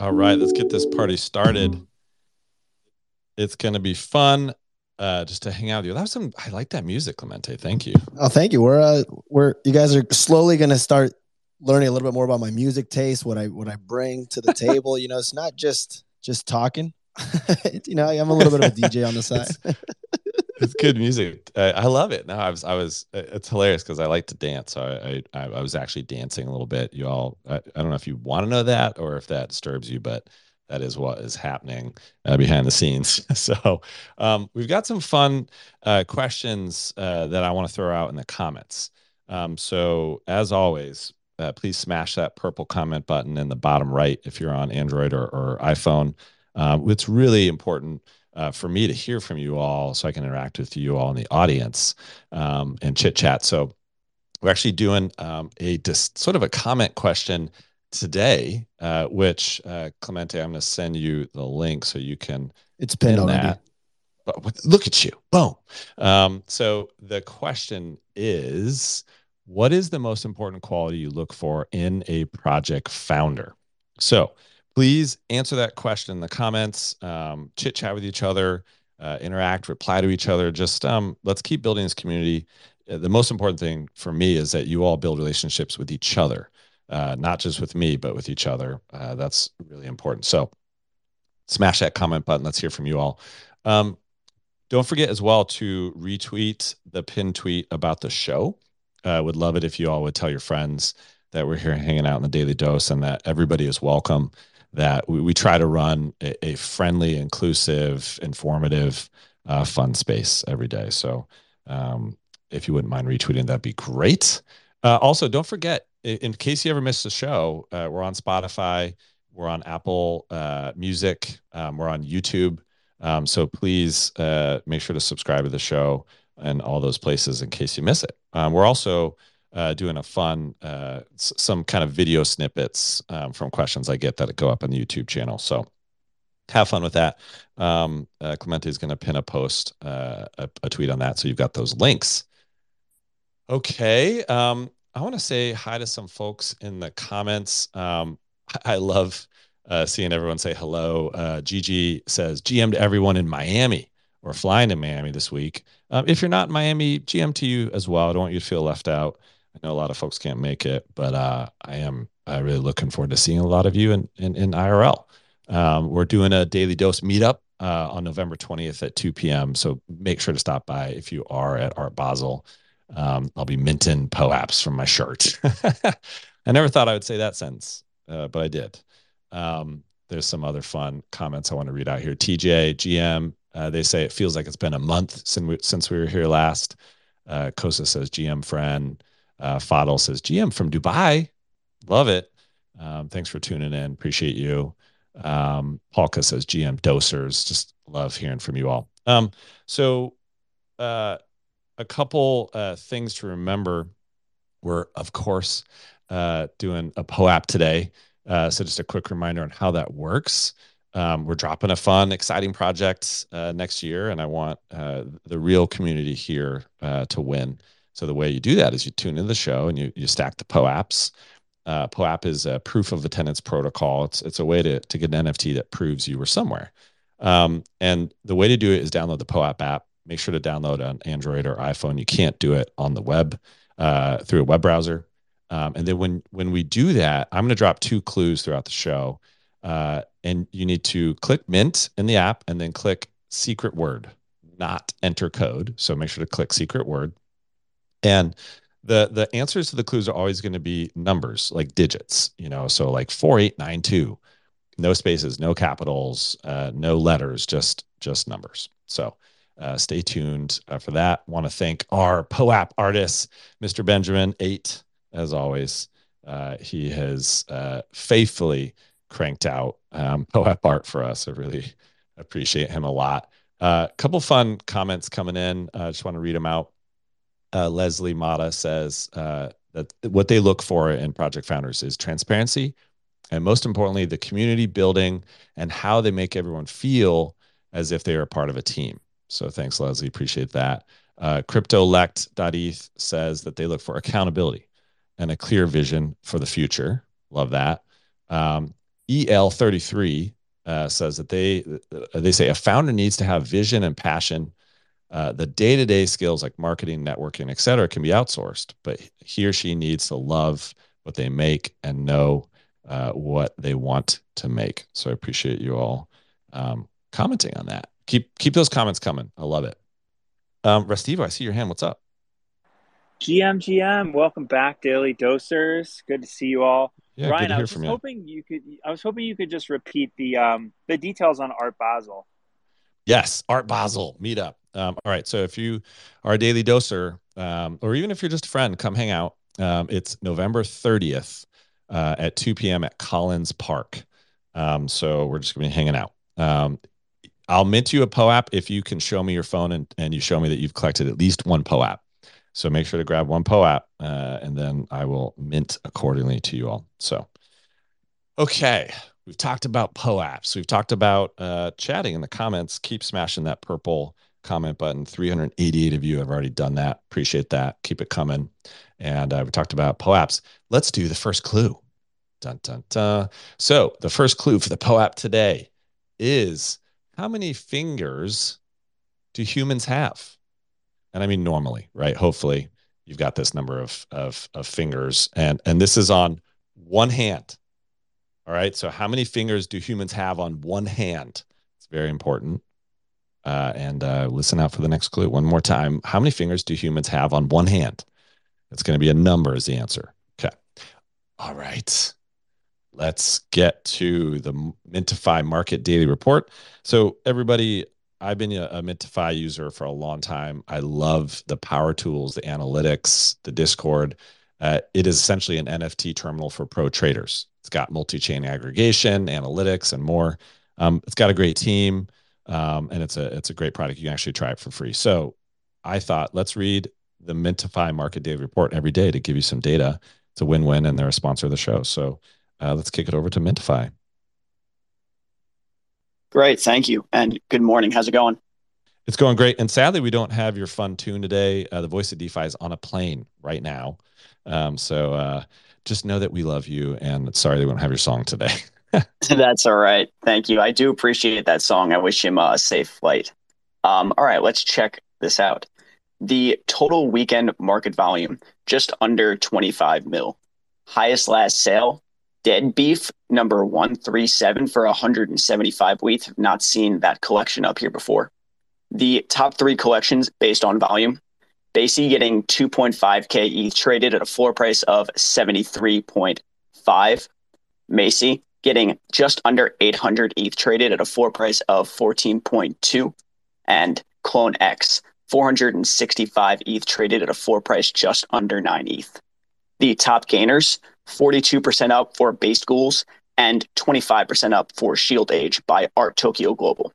All right, let's get this party started. It's going to be fun uh, just to hang out with you. That was some. I like that music, Clemente. Thank you. Oh, thank you. We're uh, we're you guys are slowly going to start learning a little bit more about my music taste, what I what I bring to the table. You know, it's not just just talking. you know, I'm a little bit of a DJ on the side. It's good music. I, I, love it. No, I was, I was. It's hilarious because I like to dance. So I, I, I was actually dancing a little bit. You all, I, I don't know if you want to know that or if that disturbs you, but that is what is happening uh, behind the scenes. so um, we've got some fun uh, questions uh, that I want to throw out in the comments. Um, so as always, uh, please smash that purple comment button in the bottom right if you're on Android or, or iPhone. Um, it's really important uh, for me to hear from you all so I can interact with you all in the audience um, and chit chat. So we're actually doing um, a dis- sort of a comment question today, uh, which uh, Clemente, I'm going to send you the link so you can. It's pinned pin already. That. But look at you, boom. Um, so the question is, what is the most important quality you look for in a project founder? So please answer that question in the comments, um, chit chat with each other, uh, interact, reply to each other. Just um, let's keep building this community. Uh, the most important thing for me is that you all build relationships with each other, uh, not just with me, but with each other. Uh, that's really important. So smash that comment button. Let's hear from you all. Um, don't forget as well to retweet the pin tweet about the show. Would love it if you all would tell your friends that we're here hanging out in the Daily Dose and that everybody is welcome that we, we try to run a, a friendly, inclusive, informative, uh, fun space every day. So um, if you wouldn't mind retweeting, that'd be great. Uh, also, don't forget, in case you ever missed the show, uh, we're on Spotify, we're on Apple uh, Music, um, we're on YouTube. Um, so please uh, make sure to subscribe to the show and all those places in case you miss it. Um, we're also uh, doing a fun, uh, s- some kind of video snippets um, from questions I get that go up on the YouTube channel. So have fun with that. Um, uh, Clemente is going to pin a post, uh, a, a, tweet on that. So you've got those links. Okay. Um, I want to say hi to some folks in the comments. Um, I love uh, seeing everyone say hello. Uh, Gigi says, GM to everyone in Miami or flying to Miami this week. Um, if you're not in Miami, GM to you as well. I don't want you to feel left out. I know a lot of folks can't make it, but uh, I am uh, really looking forward to seeing a lot of you in in, in IRL. Um, we're doing a daily dose meetup uh, on November 20th at 2 p.m. So make sure to stop by if you are at Art Basel. Um, I'll be minting POAPs from my shirt. I never thought I would say that sentence, uh, but I did. Um, there's some other fun comments I want to read out here. TJ, GM, uh, they say it feels like it's been a month since we, since we were here last. Uh, Kosa says GM friend. Uh, Fadl says, GM from Dubai. Love it. Um, thanks for tuning in. Appreciate you. Um, Polka says, GM dosers. Just love hearing from you all. Um, so, uh, a couple uh, things to remember. We're, of course, uh, doing a POAP today. Uh, so, just a quick reminder on how that works. Um, we're dropping a fun, exciting project uh, next year, and I want uh, the real community here uh, to win. So the way you do that is you tune in the show and you you stack the POAPs. Uh, POAP is a proof of attendance protocol. It's it's a way to to get an NFT that proves you were somewhere. Um, and the way to do it is download the POAP app. Make sure to download on Android or iPhone. You can't do it on the web uh, through a web browser. Um, and then when when we do that, I'm going to drop two clues throughout the show, uh, and you need to click Mint in the app and then click secret word, not enter code. So make sure to click secret word. And the the answers to the clues are always going to be numbers, like digits, you know, so like 4892, no spaces, no capitals, uh, no letters, just just numbers. So uh, stay tuned uh, for that. Want to thank our POAP artist, Mr. Benjamin Eight, as always. Uh, he has uh, faithfully cranked out um, POAP art for us. I really appreciate him a lot. A uh, couple fun comments coming in. I just want to read them out uh, Leslie Mata says uh, that what they look for in project founders is transparency, and most importantly, the community building and how they make everyone feel as if they are part of a team. So thanks, Leslie. Appreciate that. Uh, CryptoLect.eth says that they look for accountability and a clear vision for the future. Love that. Um, EL33 uh, says that they uh, they say a founder needs to have vision and passion. Uh, the day-to-day skills like marketing, networking, et cetera, can be outsourced, but he or she needs to love what they make and know uh, what they want to make. So I appreciate you all um, commenting on that. Keep keep those comments coming. I love it. Um, Restivo, I see your hand. What's up? GM, GM, welcome back, Daily Dosers. Good to see you all. Yeah, Ryan, I was just hoping you could. I was hoping you could just repeat the um, the details on Art Basel. Yes, Art Basel meetup. Um, all right, so if you are a daily doser, um, or even if you're just a friend, come hang out. Um, it's November 30th uh, at 2 p.m. at Collins Park. Um, so we're just gonna be hanging out. Um, I'll mint you a POAP if you can show me your phone and, and you show me that you've collected at least one POAP. So make sure to grab one POAP, uh, and then I will mint accordingly to you all. So, okay, we've talked about POAPs. We've talked about uh, chatting in the comments. Keep smashing that purple comment button. 388 of you have already done that. Appreciate that. Keep it coming. And uh, we talked about POAPs. Let's do the first clue. Dun, dun, dun. So the first clue for the POAP today is how many fingers do humans have? and I mean normally, right? Hopefully, you've got this number of of of fingers, and and this is on one hand. All right. So how many fingers do humans have on one hand? It's very important. Uh, and uh, listen out for the next clue one more time. How many fingers do humans have on one hand? It's going to be a number as the answer. Okay. All right. Let's get to the Mintify Market Daily Report. So, everybody, I've been a, a Mintify user for a long time. I love the power tools, the analytics, the Discord. Uh, it is essentially an NFT terminal for pro traders. It's got multi-chain aggregation, analytics, and more. Um, it's got a great team, um, and it's a it's a great product. You can actually try it for free. So I thought let's read the Mintify Market Daily Report every day to give you some data. It's a win-win, and they're a sponsor of the show. So uh, let's kick it over to Mintify. Great. Thank you. And good morning. How's it going? It's going great. And sadly, we don't have your fun tune today. Uh, the voice of DeFi is on a plane right now. Um, so uh, just know that we love you and sorry they won't have your song today. That's all right. Thank you. I do appreciate that song. I wish him a safe flight. Um, all right, let's check this out. The total weekend market volume just under 25 mil. Highest last sale Dead Beef number 137 for 175 WETH. Have not seen that collection up here before. The top three collections based on volume. BAYC getting 2.5K ETH traded at a floor price of 73.5. MAYC getting just under 800 ETH traded at a floor price of 14.2. And Clone X 465 ETH traded at a floor price just under 9 ETH. The top gainers 42% up for Base Schools, and 25% up for Shield Age by Art Tokyo Global.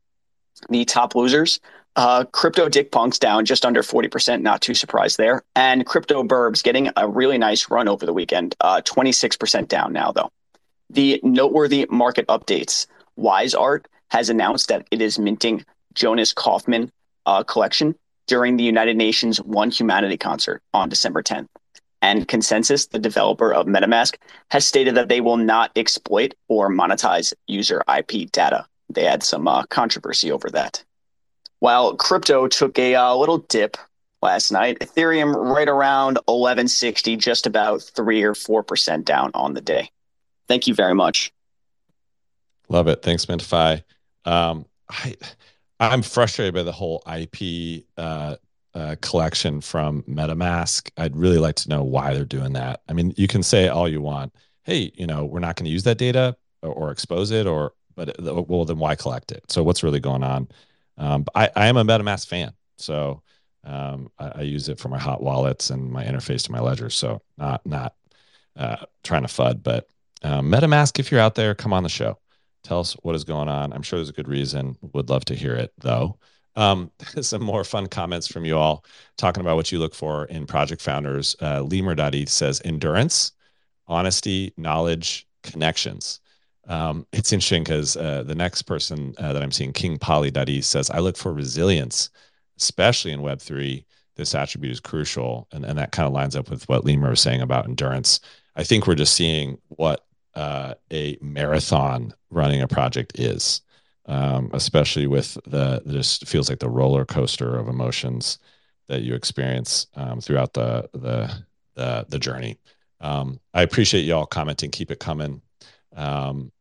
The top losers, uh, Crypto Dick Punk's down just under 40%, not too surprised there. And Crypto Burbs getting a really nice run over the weekend, uh, 26% down now, though. The noteworthy market updates Wise Art has announced that it is minting Jonas Kaufmann uh, collection during the United Nations One Humanity concert on December 10th and ConsenSys, the developer of MetaMask, has stated that they will not exploit or monetize user IP data. They had some uh, controversy over that. While crypto took a uh, little dip last night, Ethereum right around 1160, just about 3 or 4% down on the day. Thank you very much. Love it. Thanks, Mintify. Um, I, I'm frustrated by the whole IP uh, uh, collection from MetaMask. I'd really like to know why they're doing that. I mean, you can say all you want. Hey, you know, we're not going to use that data or, or, expose it, or but uh, well, then why collect it? So what's really going on? Um, I, I am a MetaMask fan, so um, I, I, use it for my hot wallets and my interface to my ledger. So not not uh, trying to fud, but um, MetaMask, if you're out there, come on the show. Tell us what is going on. I'm sure there's a good reason. Would love to hear it though. Um, some more fun comments from you all talking about what you look for in project founders. Uh, Lemur.eth says endurance, honesty, knowledge, connections. Um, it's interesting because uh, the next person uh, that I'm seeing, King Poly.eth says, I look for resilience, especially in Web3. This attribute is crucial. And, and that kind of lines up with what Lemur was saying about endurance. I think we're just seeing what uh, a marathon running a project is, um, especially with the this feels like the roller coaster of emotions that you experience um, throughout the the the, the journey. Um, I appreciate y'all commenting. Keep it coming. Um,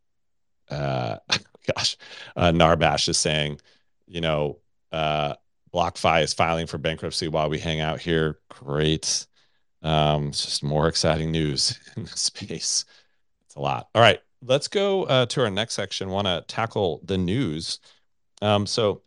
uh, gosh, uh, Narbash is saying, you know, uh, BlockFi is filing for bankruptcy while we hang out here. Great. Um, it's just more exciting news in the space. It's a lot. All right, let's go uh, to our next section. Want to tackle the news. Um, so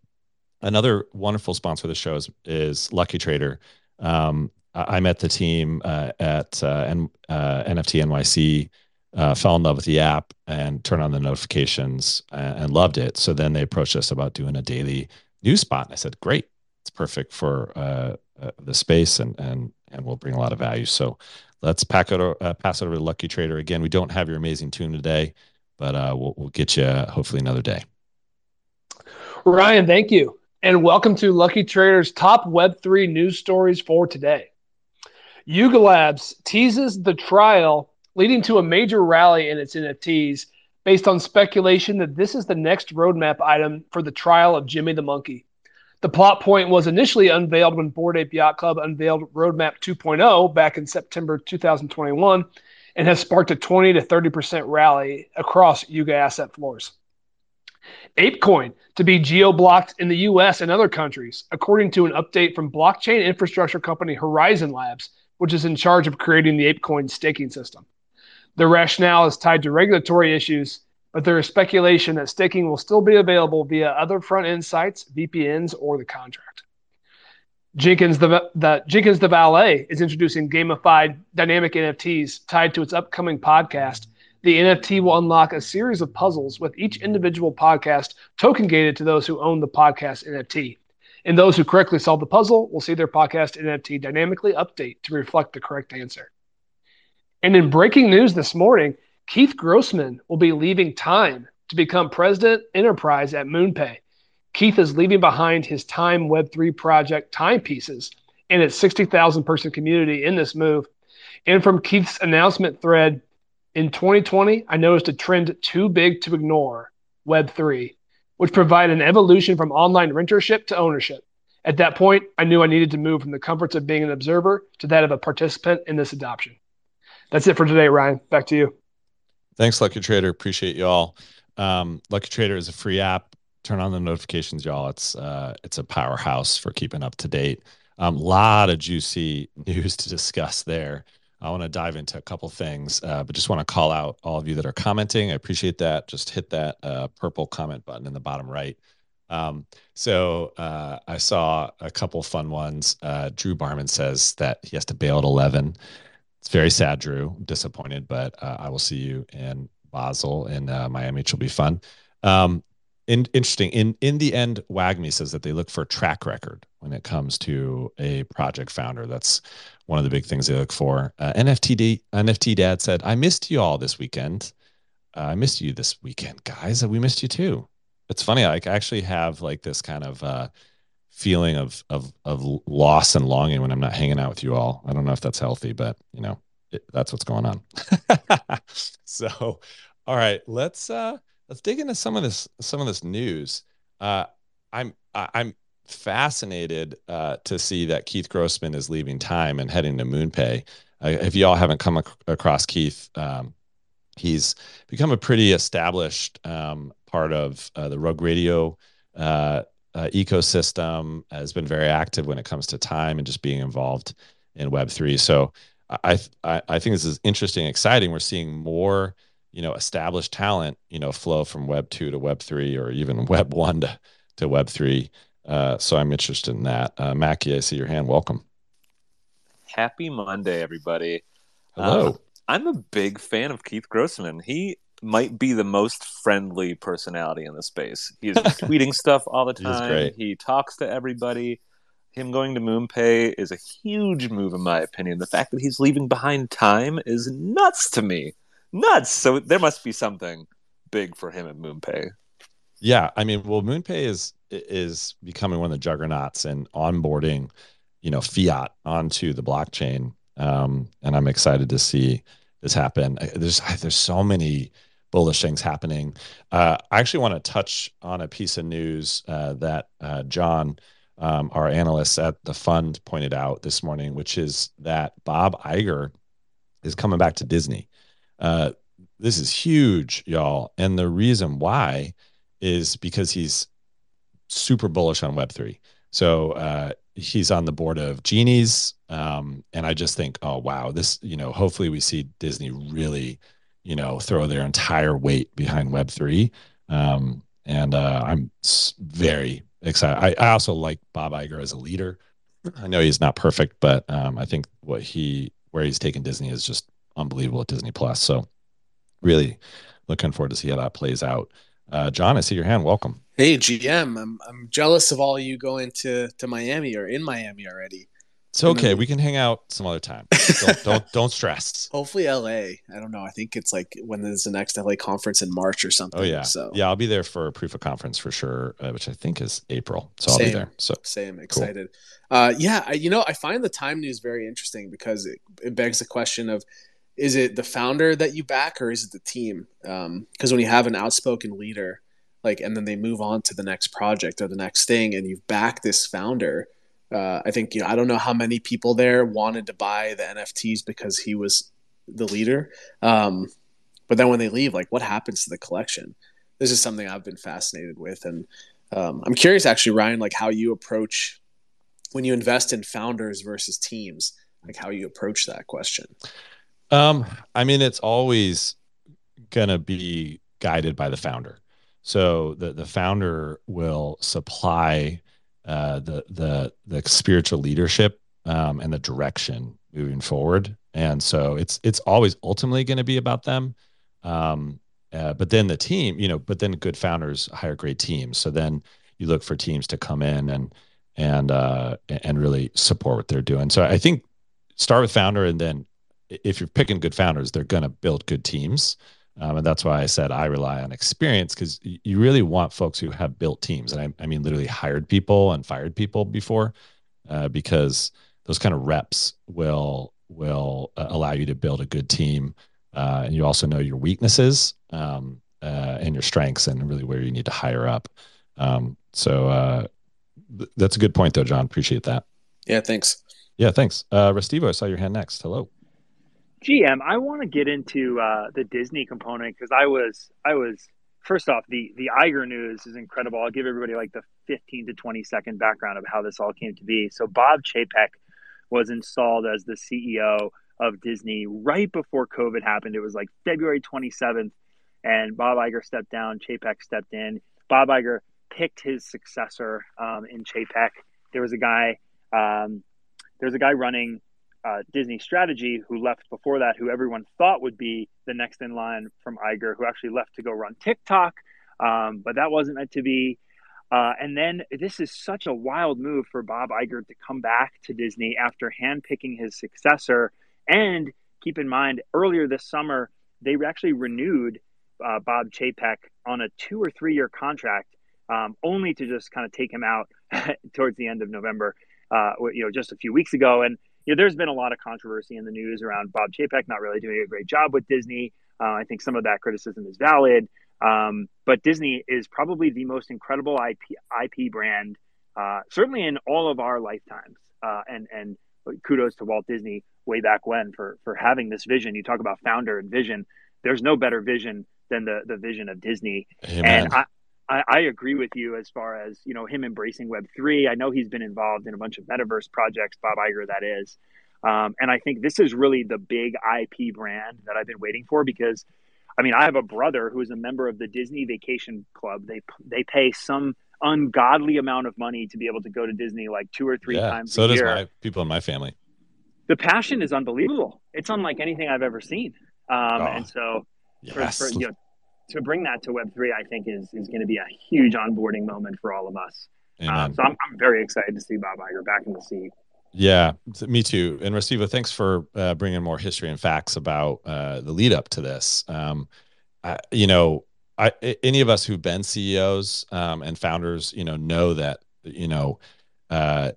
another wonderful sponsor of the show is, is Lucky Trader. Um, I, I met the team uh, at uh, N, uh, NFT NYC, uh, fell in love with the app and turned on the notifications and, and, loved it. So then they approached us about doing a daily news spot. And I said, great, it's perfect for uh, uh, the space and and and will bring a lot of value. So let's pack it, uh, pass it over to Lucky Trader again. We don't have your amazing tune today, but uh, we'll, we'll get you hopefully another day. Ryan, thank you. And welcome to Lucky Trader's top Web3 news stories for today. Yuga Labs teases the trial leading to a major rally in its NFTs based on speculation that this is the next roadmap item for the trial of Jimmy the Monkey. The plot point was initially unveiled when Bored Ape Yacht Club unveiled Roadmap 2.0 back in September 2021 and has sparked a 20 to 30% rally across Yuga asset floors. ApeCoin to be geo-blocked in the US and other countries, according to an update from blockchain infrastructure company Horizen Labs, which is in charge of creating the ApeCoin staking system. The rationale is tied to regulatory issues but there is speculation that staking will still be available via other front end sites, VPNs, or the contract. Jenkins the, the Jenkins the Valet is introducing gamified dynamic NFTs tied to its upcoming podcast. The NFT will unlock a series of puzzles with each individual podcast token gated to those who own the podcast NFT. And those who correctly solve the puzzle will see their podcast NFT dynamically update to reflect the correct answer. And in breaking news this morning, Keith Grossman will be leaving Time to become president enterprise at MoonPay. Keith is leaving behind his Time Web3 project Timepieces and its 60,000 person community in this move. And from Keith's announcement thread in 2020, I noticed a trend too big to ignore Web3, which provided an evolution from online rentership to ownership. At that point, I knew I needed to move from the comforts of being an observer to that of a participant in this adoption. That's it for today, Ryan. Back to you. Thanks, Lucky Trader. Appreciate you all. Um, Lucky Trader is a free app. Turn on the notifications, y'all. It's uh, it's a powerhouse for keeping up to date. A um, lot of juicy news to discuss there. I want to dive into a couple things, uh, but just want to call out all of you that are commenting. I appreciate that. Just hit that uh, purple comment button in the bottom right. Um, so uh, I saw a couple fun ones. Uh, Drew Barman says that he has to bail at 11 it's very sad, Drew. disappointed, but uh, I will see you in Basel and uh, Miami, which will be fun. Um, in, interesting. In in the end, WAGMI says that they look for track record when it comes to a project founder. That's one of the big things they look for. Uh, NFT NFT Dad said, "I missed you all this weekend. Uh, I missed you this weekend, guys. We missed you too." It's funny. I actually have like this kind of uh, feeling of of of loss and longing when I'm not hanging out with you all. I don't know if that's healthy, but you know, it, that's what's going on. so, all right, let's uh let's dig into some of this some of this news. Uh I'm I'm fascinated uh, to see that Keith Grossman is leaving Time and heading to MoonPay. Uh, if you all haven't come ac- across Keith, um, he's become a pretty established um, part of uh, the Rug Radio uh, uh, ecosystem has been very active when it comes to time and just being involved in Web three. So I, I I think this is interesting, exciting. We're seeing more you know established talent you know flow from Web two to Web three or even Web one to, to Web three. Uh, so I'm interested in that. Uh, Mackie, I see your hand. Welcome. Happy Monday, everybody. Hello. Um, I'm a big fan of Keith Grossman. He might be the most friendly personality in the space. He's tweeting stuff all the time. He talks to everybody. Him going to MoonPay is a huge move, in my opinion. The fact that he's leaving behind time is nuts to me. Nuts. So there must be something big for him at MoonPay. Yeah, I mean, well, MoonPay is is becoming one of the juggernauts and onboarding, you know, fiat onto the blockchain. Um, and I'm excited to see this happen. There's there's so many bullish things happening. Uh, I actually want to touch on a piece of news uh, that uh, John, um, our analyst at the fund, pointed out this morning, which is that Bob Iger is coming back to Disney. Uh, this is huge, y'all, and the reason why is because he's super bullish on Web three. So uh, he's on the board of Genies, um, and I just think, oh wow, this you know, hopefully we see Disney really, you know, throw their entire weight behind Web three, um, and uh, I'm very excited. I, I, also like Bob Iger as a leader. I know he's not perfect, but um, I think what he where he's taken Disney is just unbelievable at Disney Plus. So really looking forward to see how that plays out. Uh, John, I see your hand. Welcome. Hey GM, I'm I'm jealous of all you going to to Miami or in Miami already. It's okay. We can hang out some other time. Don't don't, don't stress. Hopefully LA. I don't know. I think it's like when there's the next LA conference in March or something. Oh yeah. So yeah, I'll be there for a proof of conference for sure, uh, which I think is April. So I'll be there. So same. Excited. Cool. Uh, yeah. I, you know, I find the time news very interesting because it, it begs the question of is it the founder that you back or is it the team? Because um, when you have an outspoken leader like and then they move on to the next project or the next thing and you've backed this founder uh, i think you know i don't know how many people there wanted to buy the nfts because he was the leader. Um, but then when they leave like what happens to the collection? This is something i've been fascinated with. And um, i'm curious actually ryan like how you approach when you invest in founders versus teams like how you approach that question. Um i mean it's always gonna be guided by the founder. So the the founder will supply uh, the the the spiritual leadership um, and the direction moving forward. And so it's it's always ultimately going to be about them. Um, uh, but then the team, you know, but then good founders hire great teams. So then you look for teams to come in and and uh, and really support what they're doing. So I think start with founder, and then if you're picking good founders, they're going to build good teams. Um, and that's why I said I rely on experience because you really want folks who have built teams. And I, I mean, literally hired people and fired people before uh, because those kind of reps will will uh, allow you to build a good team. Uh, and you also know your weaknesses um, uh, and your strengths and really where you need to hire up. Um, so uh, th- that's a good point, though, John. Appreciate that. Yeah, thanks. Yeah, thanks. Uh, Restivo, I saw your hand next. Hello. GM, I want to get into uh, the Disney component because I was I was first off the the Iger news is incredible. I'll give everybody like the 15 to 20 second background of how this all came to be. So Bob Chapek was installed as the CEO of Disney right before COVID happened. It was like February 27th, and Bob Iger stepped down. Chapek stepped in. Bob Iger picked his successor um, in Chapek. There was a guy. Um, there was a guy running uh, Disney strategy who left before that, who everyone thought would be the next in line from Iger, who actually left to go run TikTok, um, but that wasn't meant to be. Uh, and then this is such a wild move for Bob Iger to come back to Disney after handpicking his successor. And keep in mind, earlier this summer, they actually renewed uh, Bob Chapek on a two or three year contract, um, only to just kind of take him out towards the end of November, uh, you know, just a few weeks ago. And you know, there's been a lot of controversy in the news around Bob Chapek not really doing a great job with Disney. Uh, I think some of that criticism is valid. Um, but Disney is probably the most incredible IP, IP brand, uh, certainly in all of our lifetimes. Uh, and and kudos to Walt Disney way back when for for having this vision. You talk about founder and vision. There's no better vision than the the vision of Disney. Amen. And I, I, I, agree with you as far as you know him embracing Web three. I know he's been involved in a bunch of metaverse projects. Bob Iger, that is, um, and I think this is really the big IP brand that I've been waiting for because, I mean, I have a brother who is a member of the Disney Vacation Club. They they pay some ungodly amount of money to be able to go to Disney like two or three yeah, times. So does year. my people in my family. The passion is unbelievable. It's unlike anything I've ever seen. Um, oh, and so, yes. for, for, you know, to bring that to Web three, I think is is going to be a huge onboarding moment for all of us. Um, so I'm, I'm very excited to see Bob Iger back in the seat. Yeah, me too. And Restivo, thanks for uh, bringing more history and facts about uh, the lead up to this. Um, I, you know, I, any of us who've been CEOs um, and founders, you know, know that you know uh,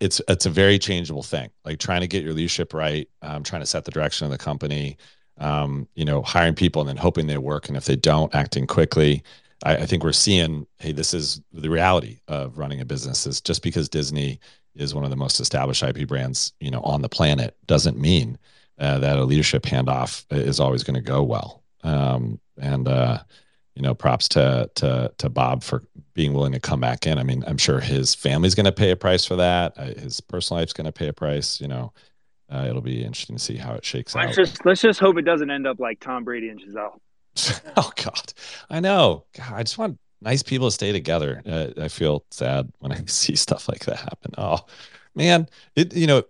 it's it's a very changeable thing. Like trying to get your leadership right, um, trying to set the direction of the company, um, you know, hiring people and then hoping they work, and if they don't, acting quickly. I, I think we're seeing, hey, this is the reality of running a business. Is just because Disney is one of the most established IP brands, you know, on the planet, doesn't mean uh, that a leadership handoff is always going to go well. Um, and uh, you know, props to to to Bob for being willing to come back in. I mean, I'm sure his family's going to pay a price for that. Uh, his personal life's going to pay a price. You know, uh, it'll be interesting to see how it shakes let's out. Just let's just hope it doesn't end up like Tom Brady and Gisele. oh God, I know. God, I just want nice people to stay together. Uh, I feel sad when I see stuff like that happen. Oh man, it you know,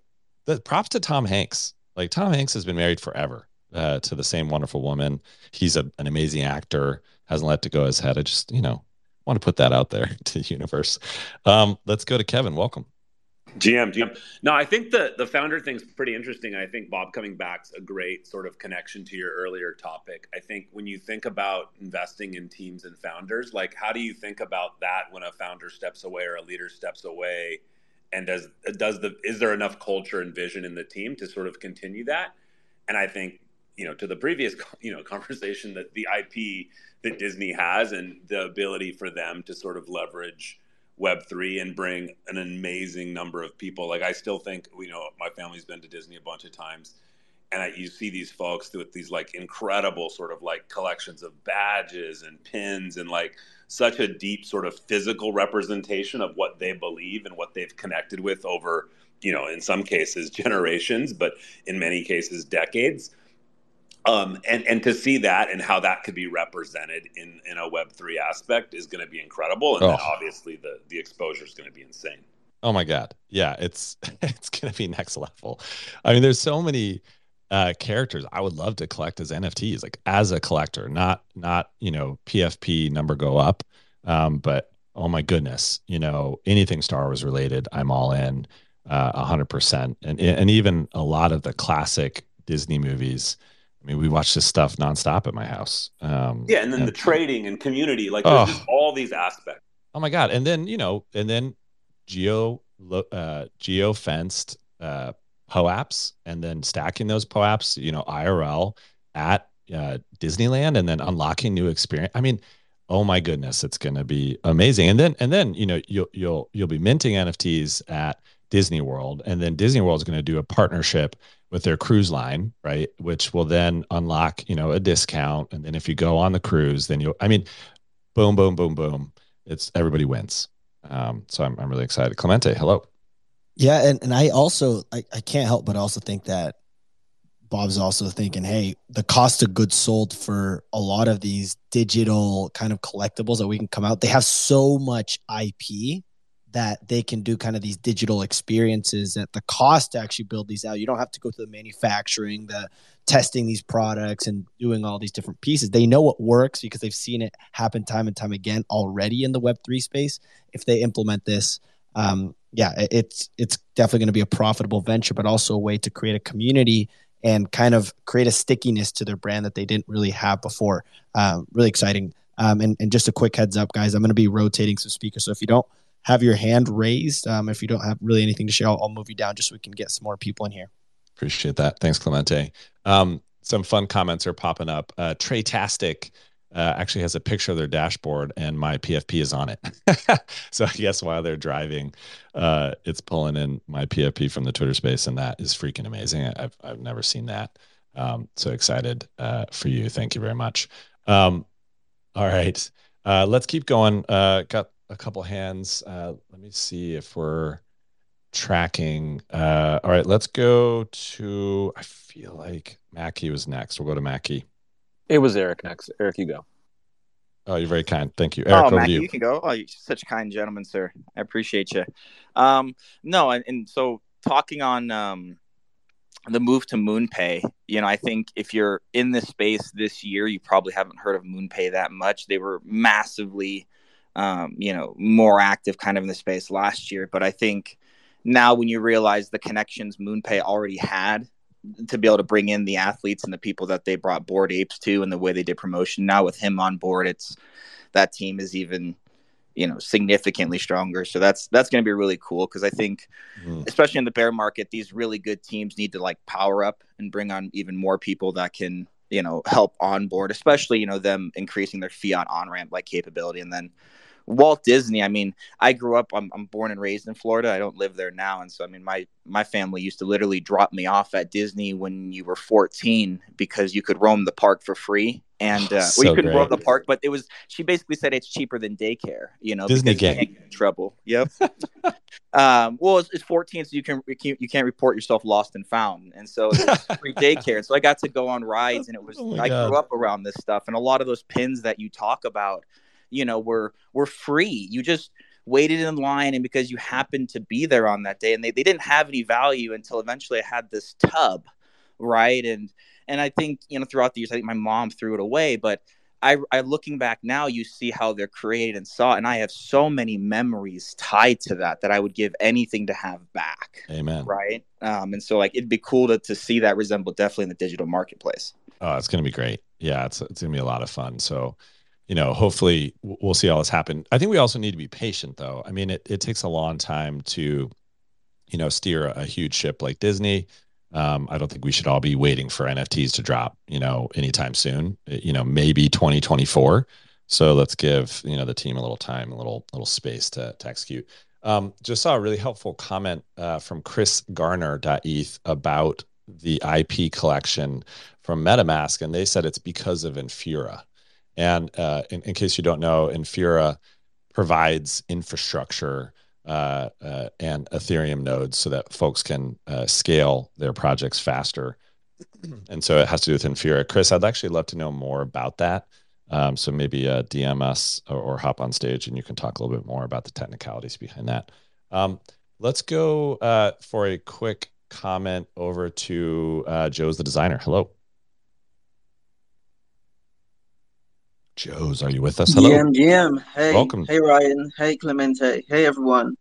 the props to Tom Hanks. Like Tom Hanks has been married forever uh, to the same wonderful woman. He's a, an amazing actor. Hasn't let it go his head. I just you know want to put that out there to the universe. Um, let's go to Kevin. Welcome. GM, GM. No, I think the the founder thing's pretty interesting. I think Bob coming back's a great sort of connection to your earlier topic. I think when you think about investing in teams and founders, like how do you think about that when a founder steps away or a leader steps away? And does does the is there enough culture and vision in the team to sort of continue that? And I think you know to the previous you know conversation that the IP that Disney has and the ability for them to sort of leverage Web3 and bring an amazing number of people. Like I still think, you know, my family's been to Disney a bunch of times and I, you see these folks with these like incredible sort of like collections of badges and pins and like such a deep sort of physical representation of what they believe and what they've connected with over, you know, in some cases generations, but in many cases decades um, and and to see that and how that could be represented in in a Web three aspect is going to be incredible, and oh. then obviously the the exposure is going to be insane. Oh my god, yeah, it's it's going to be next level. I mean, there's so many uh, characters I would love to collect as NFTs, like as a collector, not not you know PFP number go up, um, but oh my goodness, you know anything Star Wars related, I'm all in, uh, a hundred percent, and and even a lot of the classic Disney movies. I mean, we watch this stuff nonstop at my house. Um, yeah, and then and, the trading and community, like oh, all these aspects. Oh my god! And then you know, and then geo uh, geo fenced uh, POAPs, and then stacking those POAPs, you know, IRL at uh, Disneyland, and then unlocking new experience. I mean, oh my goodness, it's going to be amazing. And then and then you know you'll you'll you'll be minting NFTs at Disney World, and then Disney World is going to do a partnership with their cruise line, right? Which will then unlock, you know, a discount. And then if you go on the cruise, then you'll, I mean, boom, boom, boom, boom. It's everybody wins. Um, so I'm, I'm really excited. Clemente, hello. Yeah. And, and I also, I, I can't help but also think that Bob's also thinking, hey, the cost of goods sold for a lot of these digital kind of collectibles that we can come out, they have so much IP that they can do kind of these digital experiences at the cost to actually build these out. You don't have to go through the manufacturing, the testing these products and doing all these different pieces. They know what works because they've seen it happen time and time again already in the Web3 space. If they implement this, um, yeah, it's it's definitely going to be a profitable venture, but also a way to create a community and kind of create a stickiness to their brand that they didn't really have before. Um, really exciting. Um, and, and just a quick heads up, guys, I'm going to be rotating some speakers. So if you don't have your hand raised. Um, if you don't have really anything to share, I'll, I'll, move you down just so we can get some more people in here. Appreciate that. Thanks, Clemente. Um, some fun comments are popping up. Uh, uh, actually has a picture of their dashboard and my PFP is on it. so I guess while they're driving, uh, it's pulling in my PFP from the Twitter space, and that is freaking amazing. I've I've never seen that. Um, so excited uh, for you. Thank you very much. Um, all right, uh, let's keep going. Uh, got a couple hands. Uh, let me see if we're tracking. Uh, all right, let's go to. I feel like Mackie was next. We'll go to Mackie. It was Eric next. Eric, you go. Oh, you're very kind. Thank you, Eric. Oh, Mackie, you. you. can go. Oh, you're such a kind gentleman, sir. I appreciate you. Um, no, and, and so talking on um, the move to MoonPay, you know, I think if you're in this space this year, you probably haven't heard of MoonPay that much. They were massively um, you know, more active kind of in the space last year. But I think now when you realize the connections MoonPay already had to be able to bring in the athletes and the people that they brought Bored Apes to and the way they did promotion, now with him on board, it's that team is even you know significantly stronger so that's that's going to be really cool because i think mm. especially in the bear market these really good teams need to like power up and bring on even more people that can you know help onboard especially you know them increasing their fiat on ramp like capability and then Walt Disney, I mean, I grew up, I'm, I'm born and raised in Florida. I don't live there now. And so, I mean, my, my family used to literally drop me off at Disney when you were 14 because you could roam the park for free. And, uh, so well, you couldn't roam the park, but it was, she basically said it's cheaper than daycare, you know, Disney gang. trouble. Yep. um, well, it's, it's, 14, so you can, you can't, you can't report yourself lost and found. And so it's free daycare. And so I got to go on rides and it was, oh I God. grew up around this stuff. And a lot of those pins that you talk about, you know were were free. You just waited in line and because you happened to be there on that day and they, they didn't have any value until eventually i had this tub right? And and i think you know throughout the years i think my mom threw it away but I, I looking back now you see how they're created and saw and i have so many memories tied to that that i would give anything to have back amen. right? Um, and so like it'd be cool to, to see that resemble definitely in the digital marketplace. Oh it's going to be great. Yeah it's, it's going to be a lot of fun. So you know, hopefully we'll see all this happen. I think we also need to be patient though. I mean, it, it takes a long time to, you know, steer a, a huge ship like Disney. Um, I don't think we should all be waiting for NFTs to drop, you know, anytime soon, you know, maybe 2024. So let's give, you know, the team a little time, a little, little space to, to execute. Um, just saw a really helpful comment uh, from Chris Garner.eth about the IP collection from MetaMask. And they said it's because of Infura. And uh, in, in, case you don't know, Infura provides infrastructure uh, uh, and Ethereum nodes so that folks can uh, scale their projects faster. And so it has to do with Infura. Chris, I'd actually love to know more about that. Um, so maybe uh, DM us or, or, hop on stage and you can talk a little bit more about the technicalities behind that. Um, let's go uh, for a quick comment over to Joe's the designer. Hello. Joe's, are you with us? Hello. GM, GM. Hey. Welcome. Hey, Ryan. Hey, Clemente. Hey, everyone.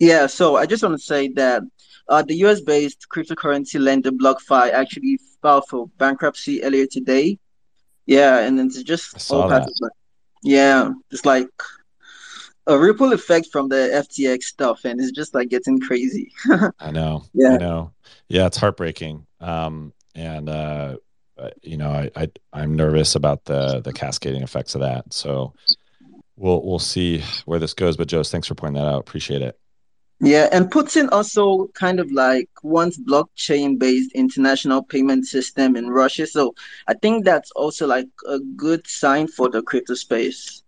Yeah, so I just want to say that uh, the US based cryptocurrency lender BlockFi actually filed for bankruptcy earlier today. Yeah, and it's just all that. Like, yeah, it's like a ripple effect from the FTX stuff, and it's just like getting crazy. I know. Yeah. I know. Yeah, it's heartbreaking. Um, and uh, you know, I, I I'm nervous about the the cascading effects of that. So we'll we'll see where this goes. But Joe, thanks for pointing that out. Appreciate it. Yeah, and Putin also kind of like wants blockchain based international payment system in Russia. So I think that's also like a good sign for the crypto space.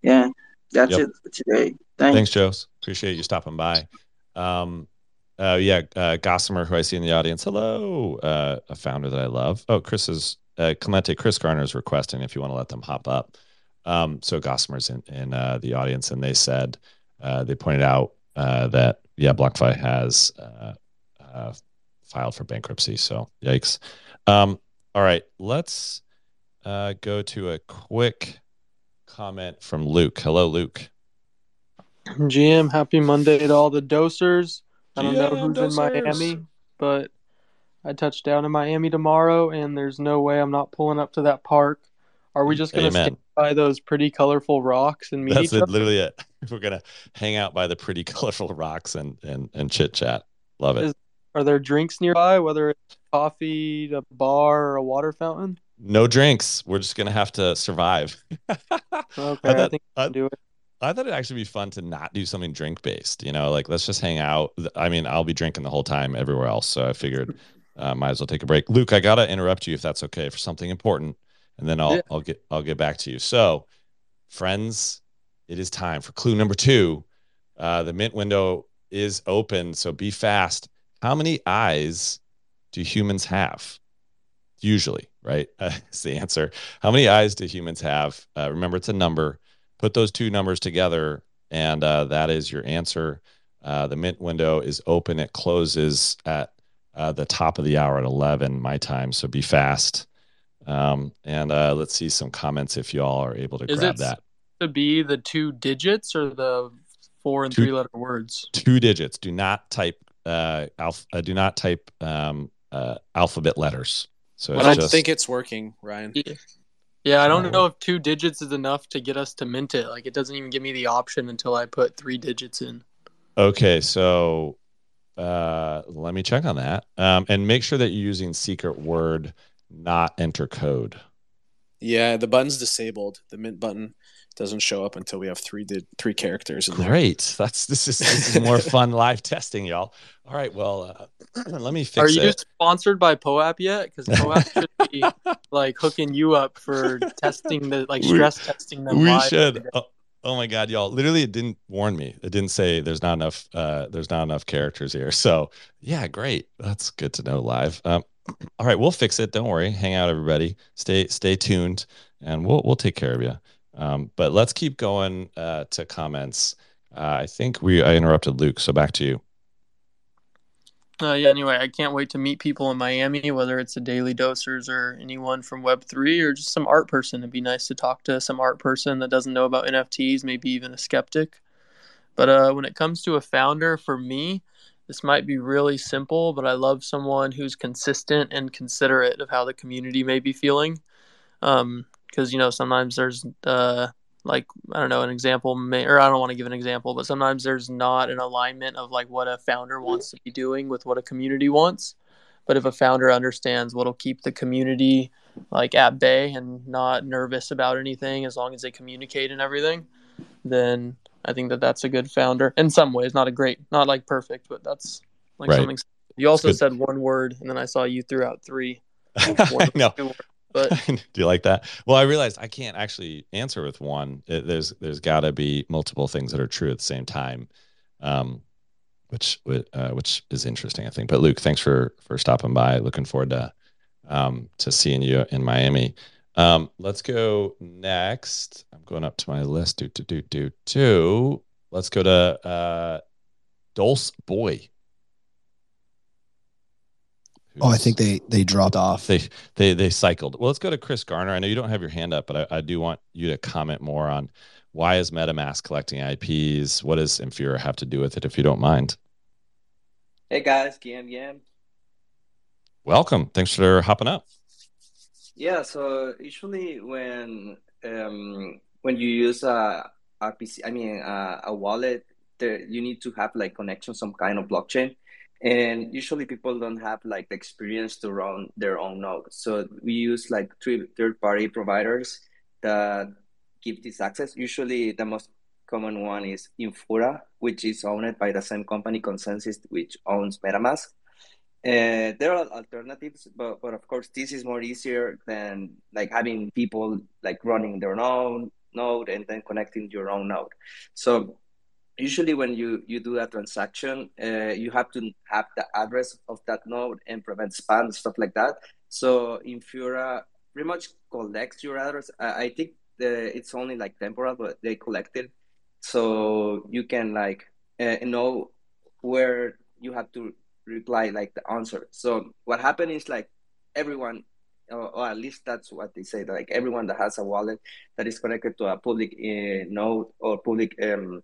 Yeah, that's yep. it for today. Thanks. Thanks, Joe. Appreciate you stopping by. Um, uh, yeah, uh, Gossamer, who I see in the audience. Hello, uh, a founder that I love. Oh, Chris is uh, Clemente. Chris Garner is requesting if you want to let them hop up. Um, so Gossamer's in, in uh, the audience, and they said uh, they pointed out that yeah, BlockFi has filed for bankruptcy. So yikes. Um, all right, let's go to a quick comment from Luke. Hello, Luke. GM, happy Monday to all the dosers. I don't know who's in Miami, but I touch down in Miami tomorrow, and there's no way I'm not pulling up to that park. Are we just gonna stand by those pretty colorful rocks and meet That's each it, literally it. We're gonna hang out by the pretty colorful rocks and and and chit chat. Love it. Is, are there drinks nearby? Whether it's coffee, a bar, or a water fountain? No drinks. We're just gonna have to survive. okay, I, thought, I think I, do it. I thought it'd actually be fun to not do something drink based. You know, like let's just hang out. I mean, I'll be drinking the whole time everywhere else, so I figured uh, might as well take a break. Luke, I gotta interrupt you if that's okay for something important, and then I'll yeah. I'll get I'll get back to you. So, friends, it is time for clue number two. Uh, the mint window is open, so be fast. How many eyes do humans have? Usually, right? Uh, is the answer. How many eyes do humans have? Uh, remember, it's a number put those two numbers together, and uh, that is your answer. Uh, the mint window is open. It closes at uh, the top of the hour at 11 my time. So be fast. Um, and uh, let's see some comments if you all are able to is grab that. To be the two digits or the four and two, three letter words? Two digits. Do not type uh, alph- uh, do not type um, uh, alphabet letters. So I don't just... think it's working, Ryan. Yeah, I don't know if two digits is enough to get us to mint it. Like it doesn't even give me the option until I put three digits in. Okay, so uh, let me check on that. Um, and make sure that you're using secret word, not enter code. Yeah, the button's disabled. The mint button doesn't show up until we have three di- three characters. In Great. There. That's this is this is more fun live testing, y'all. All right. Well, uh, let me fix. It. Are you it. sponsored by POAP yet? Because POAP should be like hooking you up for testing the like stress we, testing them. We should. Oh, oh, my god, y'all! Literally, it didn't warn me. It didn't say there's not enough. Uh, there's not enough characters here. So yeah, great. That's good to know live. Um, all right, we'll fix it. Don't worry. Hang out, everybody. Stay stay tuned, and we'll we'll take care of you. Um, but let's keep going uh, to comments. Uh, I think we I interrupted Luke, so back to you. Uh, yeah. Anyway, I can't wait to meet people in Miami, whether it's the Daily Dosers or anyone from Web three or just some art person. It'd be nice to talk to some art person that doesn't know about NFTs, maybe even a skeptic. But uh, when it comes to a founder, for me, this might be really simple, but I love someone who's consistent and considerate of how the community may be feeling. Um, because you know sometimes there's uh like I don't know an example may or I don't want to give an example, but sometimes there's not an alignment of like what a founder wants to be doing with what a community wants. But if a founder understands what'll keep the community like at bay and not nervous about anything as long as they communicate and everything, then I think that that's a good founder. In some ways, not a great, not like perfect, but that's like right. something. You also said one word, and then I saw you threw out three. I know. But do you like that? Well, I realized I can't actually answer with one. It, there's there's got to be multiple things that are true at the same time, um, which uh, which is interesting, I think. But Luke, thanks for for stopping by. Looking forward to um, to seeing you in Miami. Um, let's go next. I'm going up to my list. Do do do do do. Let's go to uh, Dulce Boy. Oh, I think they they dropped off. They they they cycled. Well, let's go to Chris Garner. I know you don't have your hand up, but I, I do want you to comment more on why is MetaMask collecting IPs? What does Infura have to do with it, if you don't mind? Hey guys, Gam Gam. Welcome. Thanks for hopping up. Yeah, so usually when um, when you use a RPC, I mean uh, a wallet, there you need to have like connection some kind of blockchain and usually people don't have like the experience to run their own node. So we use like three third party providers that give this access. Usually the most common one is infura which is owned by the same company ConsenSys which owns metamask. Uh, there are alternatives but, but of course this is more easier than like having people like running their own node and then connecting your own node. So usually when you you do a transaction uh, you have to have the address of that node and prevent spam and stuff like that. So infura pretty much collects your address. I, I think the, it's only like temporal but they collect it. So you can like uh, know where you have to reply like the answer. So what happened is like everyone or, or, at least that's what they say like everyone that has a wallet that is connected to a public uh, node or public um,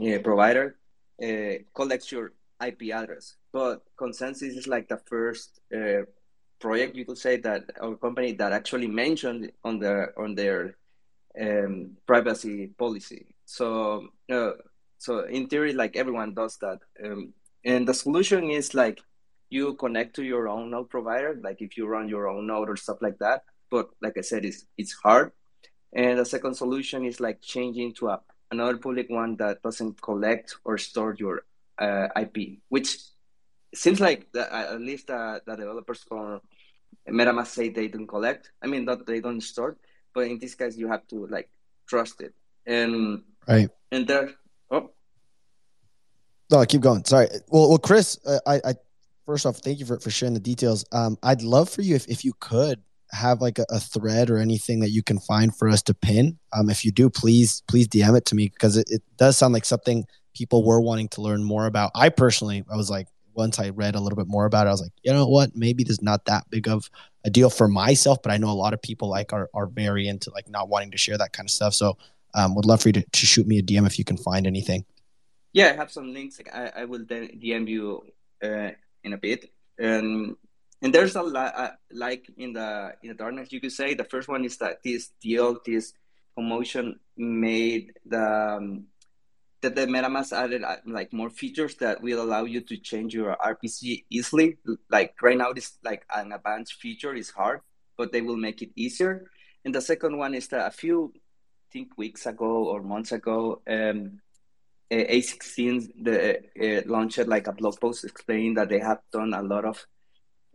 uh, provider uh, collects your IP address. But ConsenSys is like the first uh, project you could say that our company that actually mentioned on their on their um, privacy policy. So uh, so in theory, like everyone does that. Um, and the solution is like you connect to your own node provider, like if you run your own node or stuff like that. But like I said, it's it's hard. And the second solution is like changing to a another public one that doesn't collect or store your uh, IP, which seems like the, uh, at least uh, the developers for MetaMask say they don't collect. I mean, that they don't store, but in this case, you have to like trust it. And right. And there, oh, no, keep going. Sorry. Well, well, Chris, uh, I, I first off, thank you for, for sharing the details. Um, I'd love for you if, if you could have like a, a, thread or anything that you can find for us to pin um, if you do please please dm it to me because it, it does sound like something people were wanting to learn more about. I personally i was like once i read a little bit more about it i was like you know what? Maybe there's not that big of a deal for myself but i know a lot of people like are, are very into like not wanting to share that kind of stuff. So um, would love for you to, to shoot me a dm if you can find anything. Yeah i have some links. I, I will then dm you uh, in a bit. And and there's a lot uh, like in the in the darkness you could say the first one is that this deal this commotion made the um, that the MetaMask added uh, like more features that will allow you to change your RPC easily. Like right now, this like an advanced feature is hard, but they will make it easier. And the second one is that a few, I think weeks ago or months ago, um, a16z, uh, launched like a blog post explaining that they have done a lot of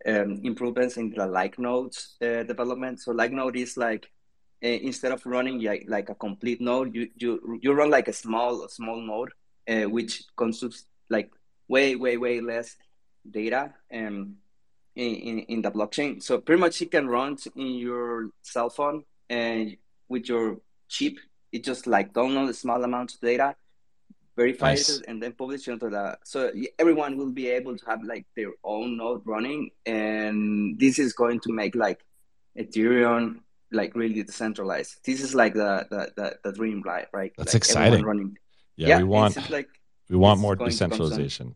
um, improvements in the like nodes uh, development. So like node is like uh, instead of running like, like a complete node, you, you you run like a small small node, uh, which consumes like way way way less data um, in, in, in the blockchain. So pretty much it can run in your cell phone and with your chip, it just like download a small amount of data, verify nice. it, and then publish it onto the. So everyone will be able to have like their own node running, and this is going to make like Ethereum like really decentralized. This is like the the the, the dream, right? Right. That's like exciting. Running. Yeah, yeah, we want like we want more decentralization.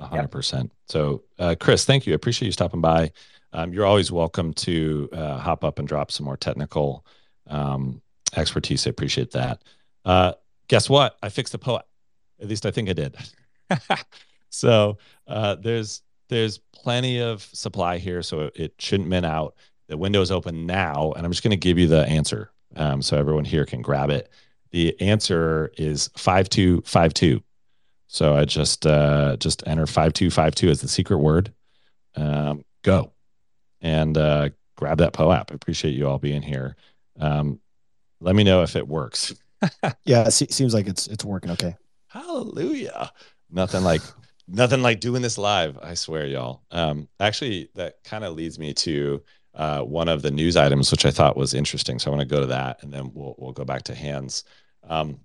hundred percent. So, uh, Chris, thank you. I appreciate you stopping by. Um, you're always welcome to uh, hop up and drop some more technical um, expertise. I appreciate that. Uh, guess what? I fixed the POAP. At least I think I did. so uh, there's there's plenty of supply here, so it shouldn't min out. The window is open now, and I'm just going to give you the answer um, so everyone here can grab it. The answer is 5252. So I just uh, just enter 5252 as the secret word. Um, go and uh, grab that POAP. I appreciate you all being here. Um, let me know if it works. yeah, it seems like it's it's working okay. Hallelujah. Nothing like nothing like doing this live. I swear, y'all. Um, actually, that kind of leads me to uh, one of the news items, which I thought was interesting. So I want to go to that, and then we'll we'll go back to hands. Um,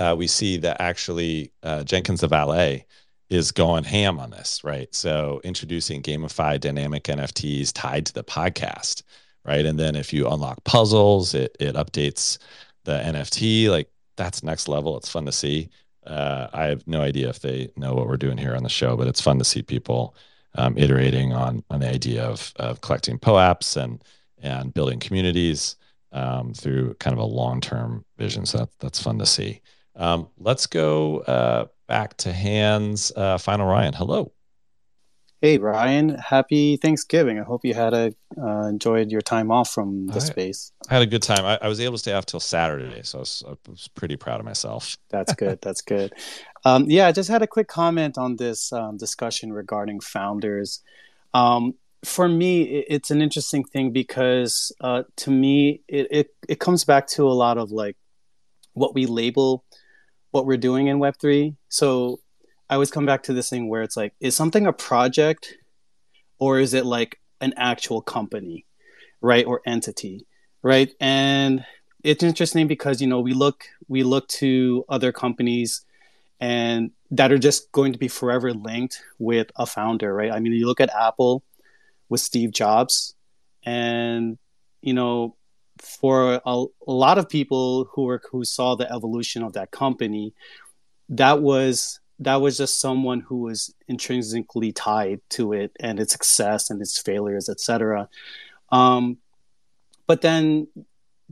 uh, we see that actually uh, Jenkins the valet is going ham on this, right? So introducing gamified dynamic NFTs tied to the podcast, right? And then if you unlock puzzles, it it updates the NFT. Like that's next level. It's fun to see. Uh, I have no idea if they know what we're doing here on the show, but it's fun to see people um, iterating on on the idea of of collecting POAPs and and building communities um, through kind of a long term vision. So that, that's fun to see. Um, let's go uh, back to hands. Uh, final Ryan, hello. Hey Ryan, happy Thanksgiving. I hope you had a uh, enjoyed your time off from the I, space. I had a good time. I, I, was able to stay off till Saturday, so I was, I was pretty proud of myself. That's good. That's good. Um, yeah, I just had a quick comment on this um, discussion regarding founders. Um, for me, it, it's an interesting thing because uh, to me, it, it it comes back to a lot of like what we label what we're doing in Web three. So I always come back to this thing where it's like, is something a project or is it like an actual company, right? Or entity, right? And it's interesting because, you know, we look, we look to other companies and that are just going to be forever linked with a founder, right? I mean, you look at Apple with Steve Jobs and, you know, for a, a lot of people who were who saw the evolution of that company, that was that was just someone who was intrinsically tied to it and its success and its failures, etc. Um, but then,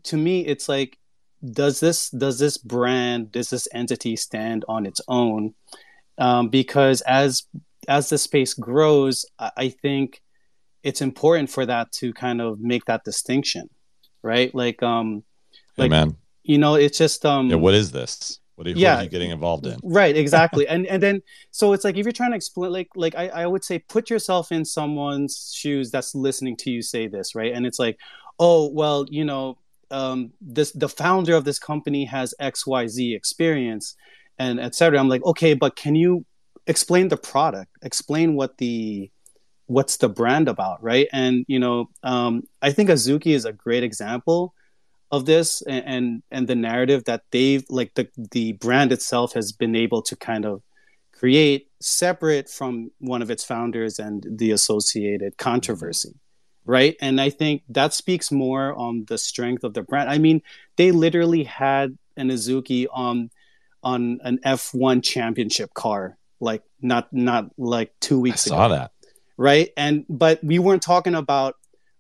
to me, it's like, does this does this brand does this entity stand on its own? Um, because as as the space grows, I, I think it's important for that to kind of make that distinction, right? Like, um, like, you know, it's just um, yeah, what is this? What are you, yeah, what are you getting involved in? Right, exactly. and and then so it's like if you're trying to explain like like I, I would say put yourself in someone's shoes that's listening to you say this, right? And it's like, oh well, you know, um, this the founder of this company has XYZ experience and etc. I'm like, okay, but can you explain the product? Explain what the what's the brand about, right? And you know, um, I think Azuki is a great example of this and, and and the narrative that they've like the the brand itself has been able to kind of create separate from one of its founders and the associated controversy right? And i think that speaks more on the strength of the brand. I mean they literally had an azuki on on an f1 championship car like not not like two weeks I ago saw that. right? And but we weren't talking about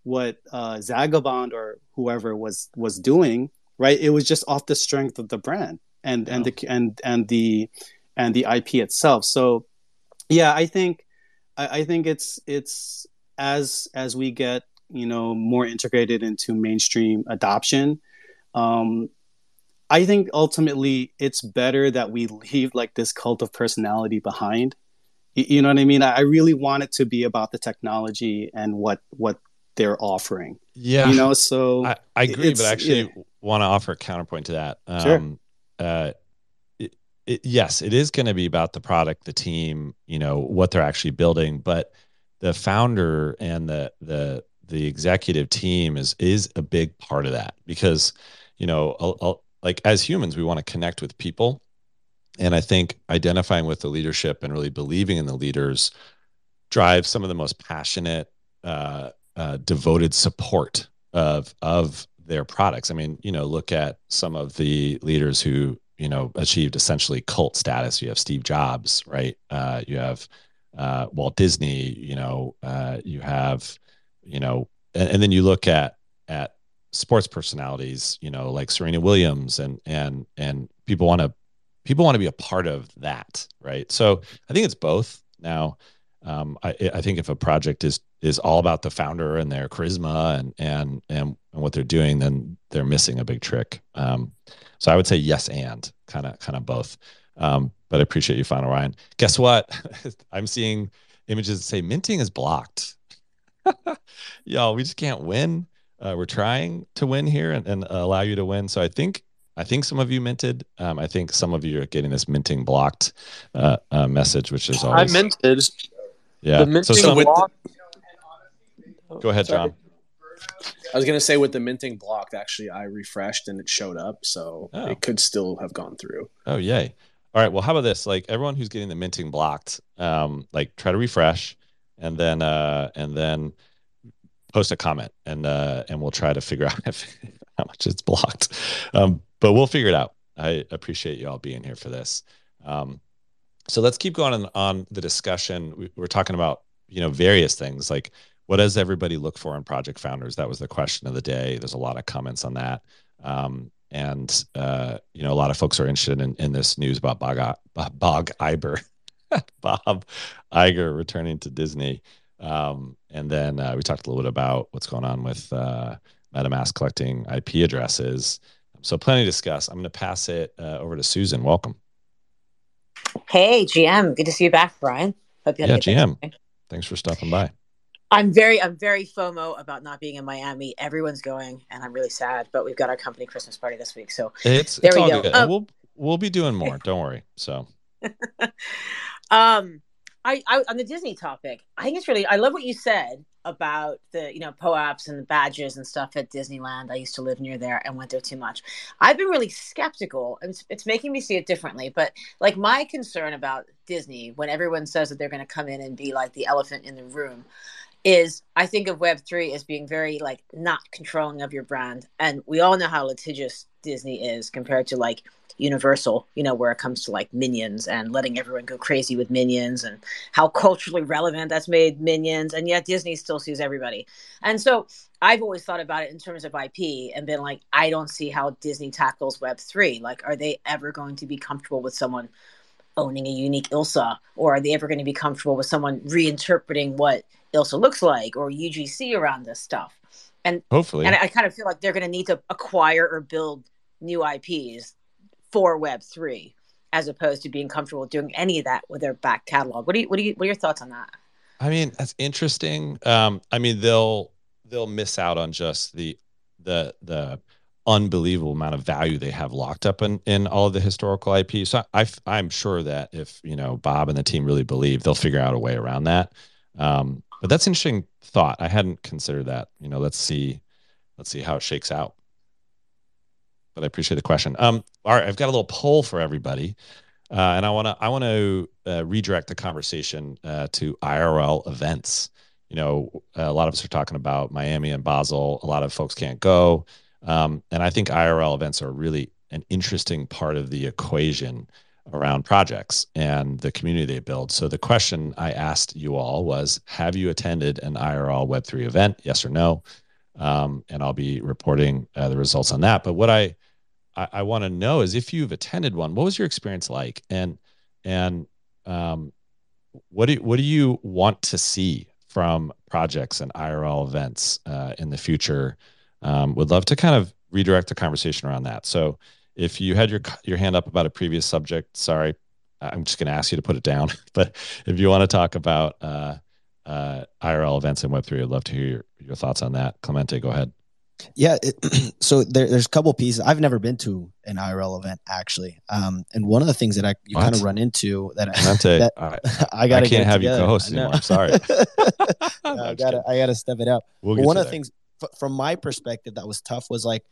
what uh, Zagabond or whoever was was doing, right? It was just off the strength of the brand and and the and and the and the IP itself. So yeah, I think I, I think it's it's as as we get you know more integrated into mainstream adoption. Um, I think ultimately it's better that we leave like this cult of personality behind. You, you know what I mean? I, I really want it to be about the technology and what what they're offering. Yeah, you know. So I, I agree, but I actually yeah. want to offer a counterpoint to that. Um, sure. Uh, it, it, yes, it is going to be about the product, the team, you know, what they're actually building, but the founder and the the the executive team is is a big part of that because you know I'll, I'll, like as humans we want to connect with people and i think identifying with the leadership and really believing in the leaders drives some of the most passionate uh, uh, devoted support of of their products i mean you know look at some of the leaders who you know achieved essentially cult status you have steve jobs right uh, you have uh, Walt Disney, you know, uh, you have, you know, and, and, then you look at at sports personalities, you know, like Serena Williams, and and and people want to people want to be a part of that, right? So I think it's both. Now, um, I, I think if a project is is all about the founder and their charisma and and and, and what they're doing, then they're missing a big trick. Um, so I would say yes and kind of kind of both. Um, but I appreciate you, Final Ryan. Guess what? I'm seeing images that say minting is blocked. Y'all, we just can't win. Uh, we're trying to win here and, and, allow you to win. So I think I think some of you minted. Um, I think some of you are getting this minting blocked uh, uh, message, which is always I minted. Yeah. So some, block. Go ahead, John. I was gonna say with the minting blocked, actually, I refreshed and it showed up, so oh. it could still have gone through. Oh yay! All right. Well, how about this? Like everyone who's getting the minting blocked, um, like try to refresh and then uh and then post a comment and uh and we'll try to figure out if how much it's blocked. Um, but we'll figure it out. I appreciate you all being here for this. Um, so let's keep going on, on the discussion. We, we're talking about you know various things like what does everybody look for in project founders? That was the question of the day. There's a lot of comments on that. Um, and uh, you know a lot of folks are interested in, in this news about Bob, Bob Iger, Bob Iger returning to Disney. Um, and then uh, we talked a little bit about what's going on with uh, MetaMask collecting IP addresses. So plenty to discuss. I'm going to pass it uh, over to Susan. Welcome. Hey, GM. Good to see you back, Brian. Hope you had yeah, GM. Thanks for stopping by. I'm very, I'm very FOMO about not being in Miami. Everyone's going, and I'm really sad. But we've got our company Christmas party this week, so it's there it's we go. Um, we'll we'll be doing more. Don't worry. So, um, I, I on the Disney topic, I think it's really. I love what you said about the you know POAPs and the badges and stuff at Disneyland. I used to live near there and went there too much. I've been really skeptical. It's, it's making me see it differently. But like my concern about Disney, when everyone says that they're going to come in and be like the elephant in the room, is I think of Web3 as being very like not controlling of your brand. And we all know how litigious Disney is compared to like Universal, you know, where it comes to like minions and letting everyone go crazy with minions and how culturally relevant that's made minions. And yet Disney still sees everybody. And so I've always thought about it in terms of IP and been like, I don't see how Disney tackles Web3. Like, are they ever going to be comfortable with someone owning a unique Elsa? Or are they ever going to be comfortable with someone reinterpreting what Elsa looks like or UGC around this stuff. And hopefully, and I, I kind of feel like they're going to need to acquire or build new IPs for Web three, as opposed to being comfortable doing any of that with their back catalog. What do you, what do you, what are your thoughts on that? I mean, that's interesting. Um, I mean, they'll they'll miss out on just the the the unbelievable amount of value they have locked up in in all of the historical IP. So I, I'm sure that if you know Bob and the team really believe, they'll figure out a way around that. Um, but that's an interesting thought. I hadn't considered that. You know, let's see, let's see how it shakes out. But I appreciate the question. Um, all right, I've got a little poll for everybody, uh, and I want to I want to uh, redirect the conversation uh, to IRL events. You know, a lot of us are talking about Miami and Basel. A lot of folks can't go, um, and I think IRL events are really an interesting part of the equation around projects and the community they build. So the question I asked you all was, have you attended an IRL Web3 event? Yes or no? Um, and I'll be reporting uh, the results on that. But what I I, I want to know is if you've attended one, what was your experience like? And and um, what do what do you want to see from projects and IRL events uh, in the future? Um, would love to kind of redirect the conversation around that. So if you had your your hand up about a previous subject, sorry, I'm just going to ask you to put it down. but if you want to talk about uh, uh, IRL events in Web3, I'd love to hear your, your thoughts on that. Clemente, go ahead. Yeah, it, so there, there's a couple pieces. I've never been to an IRL event actually, um, and one of the things that I you kind of run into that, Clemente, that I, I got I can't have together. you co-host anymore. I'm sorry. no, I gotta I gotta step it up. We'll one of the things f- from my perspective that was tough was like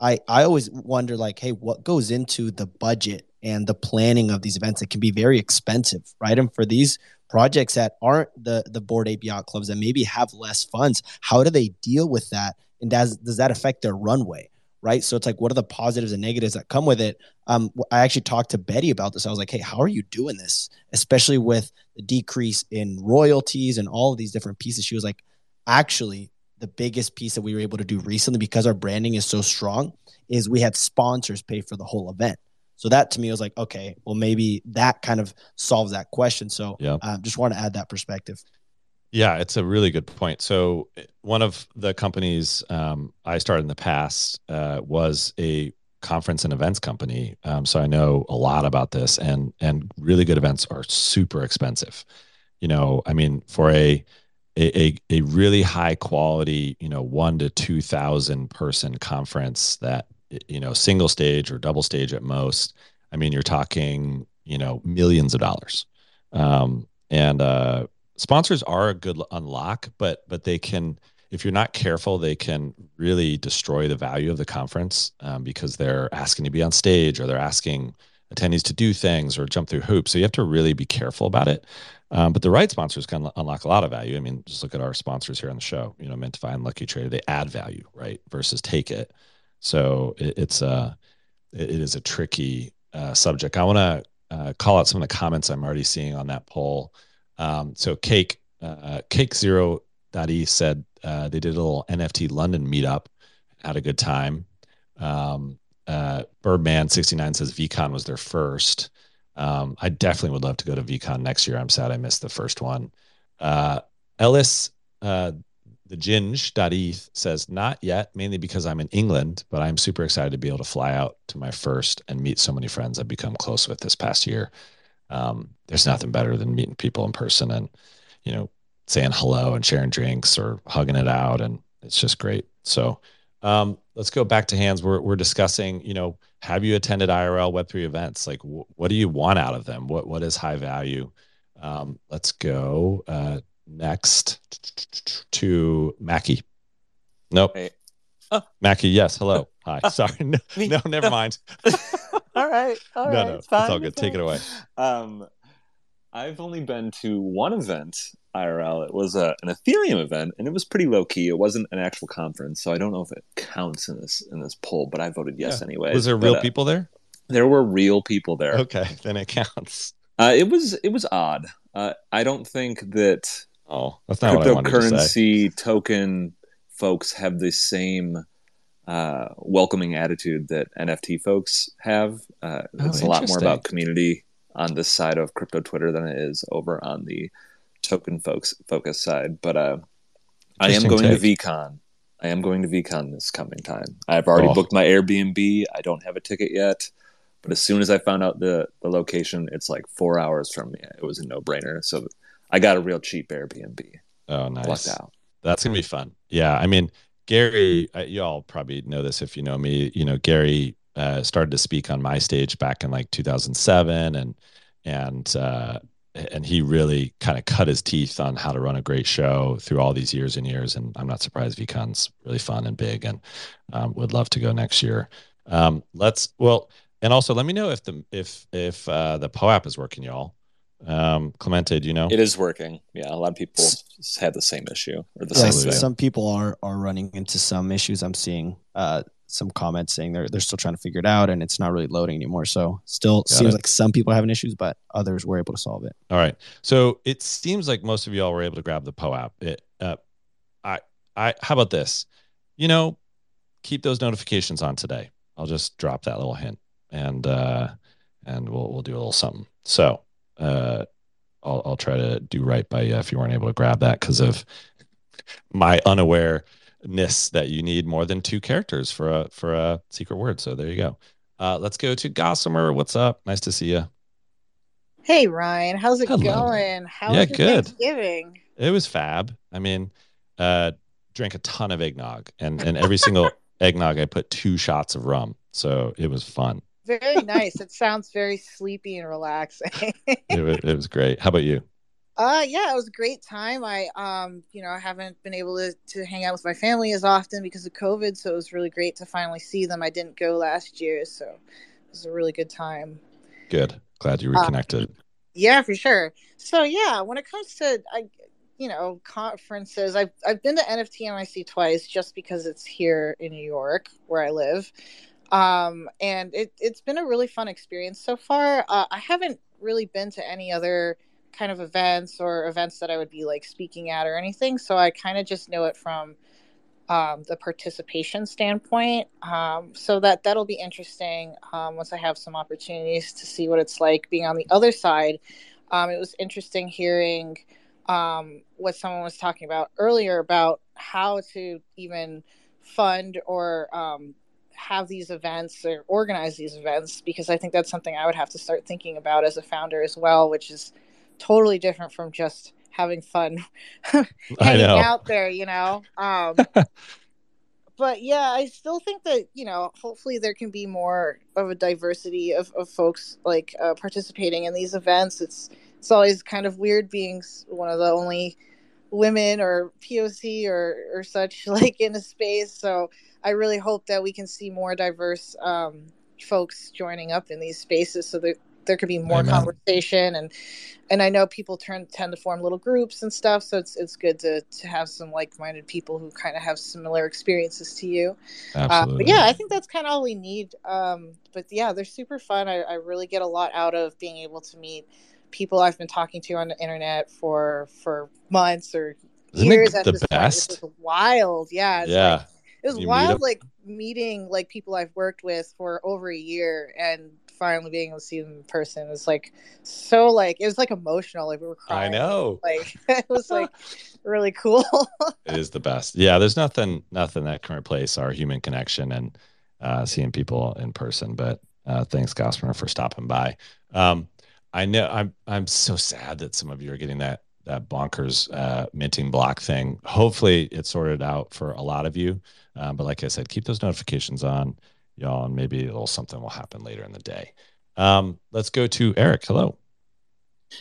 I I always wonder like, hey, what goes into the budget and the planning of these events? It can be very expensive, right? And for these projects that aren't the the Bored Ape yacht clubs that maybe have less funds, how do they deal with that? And does does that affect their runway? Right. So it's like, what are the positives and negatives that come with it? Um, I actually talked to Betty about this. I was like, hey, how are you doing this? Especially with the decrease in royalties and all of these different pieces. She was like, actually, the biggest piece that we were able to do recently because our branding is so strong is we had sponsors pay for the whole event. So that to me was like, okay, well maybe that kind of solves that question. So yeah, um, just want to add that perspective. Yeah, it's a really good point. So one of the companies um, I started in the past uh, was a conference and events company. Um, so I know a lot about this, and and really good events are super expensive. You know, I mean, for a a, a, a really high quality, you know, one to 2000 person conference that, you know, single stage or double stage at most. I mean, you're talking, you know, millions of dollars. Um, and, uh, sponsors are a good unlock, but, but they can, if you're not careful, they can really destroy the value of the conference um, because they're asking to be on stage or they're asking attendees to do things or jump through hoops. So you have to really be careful about it. Um, but the right sponsors can unlock a lot of value. I mean, just look at our sponsors here on the show. You know, Mintify and Lucky Trader, they add value, right? Versus take it. So it, it's a it is a tricky uh, subject. I want to uh, call out some of the comments I'm already seeing on that poll. Um, so Cake uh, Cake Zero E said uh, they did a little NFT London meetup, had a good time. Um, uh, Birdman 69 says VeeCon was their first. Um, I definitely would love to go to VeeCon next year. I'm sad I missed the first one. Uh, Ellis, uh, the Ginge.eth says, not yet, mainly because I'm in England, but I'm super excited to be able to fly out to my first and meet so many friends I've become close with this past year. Um, there's nothing better than meeting people in person and, you know, saying hello and sharing drinks or hugging it out. And it's just great. So, um, let's go back to hands. We're, we're discussing, you know, have you attended IRL Web3 events? Like, wh- what do you want out of them? What What is high value? Um, let's go uh, next to Mackie. Nope. Hey. Oh. Mackie, yes. Hello. Hi. Sorry. No, no never mind. all right. All no, right. no. It's, fine, it's all good. It's Take it away. Um, I've only been to one event IRL. It was a, an Ethereum event, and it was pretty low key. It wasn't an actual conference, so I don't know if it counts in this in this poll. But I voted yes yeah. anyway. Was there but, real uh, people there? There were real people there. Okay, then it counts. Uh, it was it was odd. Uh, I don't think that oh that's not cryptocurrency to token folks have the same uh, welcoming attitude that NFT folks have. Uh, oh, it's a lot more about community on this side of crypto Twitter than it is over on the token folks focus side. But uh, I am going take. to VeeCon. I am going to VeeCon this coming time. I've already oh. booked my Airbnb. I don't have a ticket yet, but as soon as I found out the the location, it's like four hours from me. It was a no brainer. So I got a real cheap Airbnb. Oh, nice. out. That's gonna be fun. Yeah, I mean, Gary, y'all probably know this if you know me. You know, Gary uh, started to speak on my stage back in like 2007, and and uh, and he really kind of cut his teeth on how to run a great show through all these years and years. And I'm not surprised VeeCon's really fun and big, and um, would love to go next year. Um, let's well, and also let me know if the if if uh, the POAP is working, y'all. Um, Clemente, do you know? It is working. Yeah, a lot of people had the same issue or the yeah, same. Some people are are running into some issues. I'm seeing. Uh, some comments saying they're they're still trying to figure it out and it's not really loading anymore. So still Got seems it. like some people are having issues, but others were able to solve it. All right. So it seems like most of y'all were able to grab the POAP. It, uh, I, I, how about this? You know, keep those notifications on today. I'll just drop that little hint, and uh, and we'll we'll do a little something. So, uh, I'll I'll try to do right by you if you weren't able to grab that because of my unawareness that you need more than two characters for a for a secret word. So there you go. Uh, let's go to Gossamer. What's up? Nice to see you. Hey Ryan, how's it Hello. going? How Yeah, was your good. Thanksgiving? It was fab. I mean, uh, drank a ton of eggnog, and and every single eggnog I put two shots of rum, so it was fun. Very nice. it sounds very sleepy and relaxing. It was, it was great. How about you? Uh yeah, it was a great time. I um, you know, I haven't been able to to hang out with my family as often because of COVID, so it was really great to finally see them. I didn't go last year, so it was a really good time. Good. Glad you Uh, reconnected. Yeah, for sure. So yeah, when it comes to I you know, conferences, I've I've been to NFT NYC twice just because it's here in New York where I live. Um and it it's been a really fun experience so far. Uh, I haven't really been to any other kind of events or events that I would be like speaking at or anything, so I kind of just know it from um, the participation standpoint. Um, so that that'll be interesting um, once I have some opportunities to see what it's like being on the other side. Um, it was interesting hearing um, what someone was talking about earlier about how to even fund or um, have these events or organize these events because I think that's something I would have to start thinking about as a founder as well, which is totally different from just having fun hanging out there, you know. Um, but yeah, I still think that you know, hopefully there can be more of a diversity of, of folks like uh, participating in these events. It's it's always kind of weird being one of the only women or POC or or such like in a space. So I really hope that we can see more diverse um, folks joining up in these spaces, so that there could be more Amen. conversation and and I know people turn tend to form little groups and stuff. So it's it's good to to have some like minded people who kind of have similar experiences to you. Uh, Absolutely. but yeah, I think that's kind of all we need. Um, but yeah, they're super fun. I, I really get a lot out of being able to meet people I've been talking to on the internet for for months or Isn't years the point. best? Wild. Yeah. It's Yeah. Like, it was You meet like meeting like people I've worked with for over a year and finally being able to see them in person. It's like so like it was like emotional. Like we were crying. I know. Like it was like really cool. It is the best. Yeah, there's nothing nothing that can replace our human connection and uh, seeing people in person. But uh, thanks, Gosper, for stopping by. Um, I know I'm I'm so sad that some of you are getting that that bonkers uh, minting block thing. Hopefully, it's sorted out for a lot of you. Um, but like I said, keep those notifications on, y'all, and maybe a little something will happen later in the day. Um, let's go to Eric. Hello.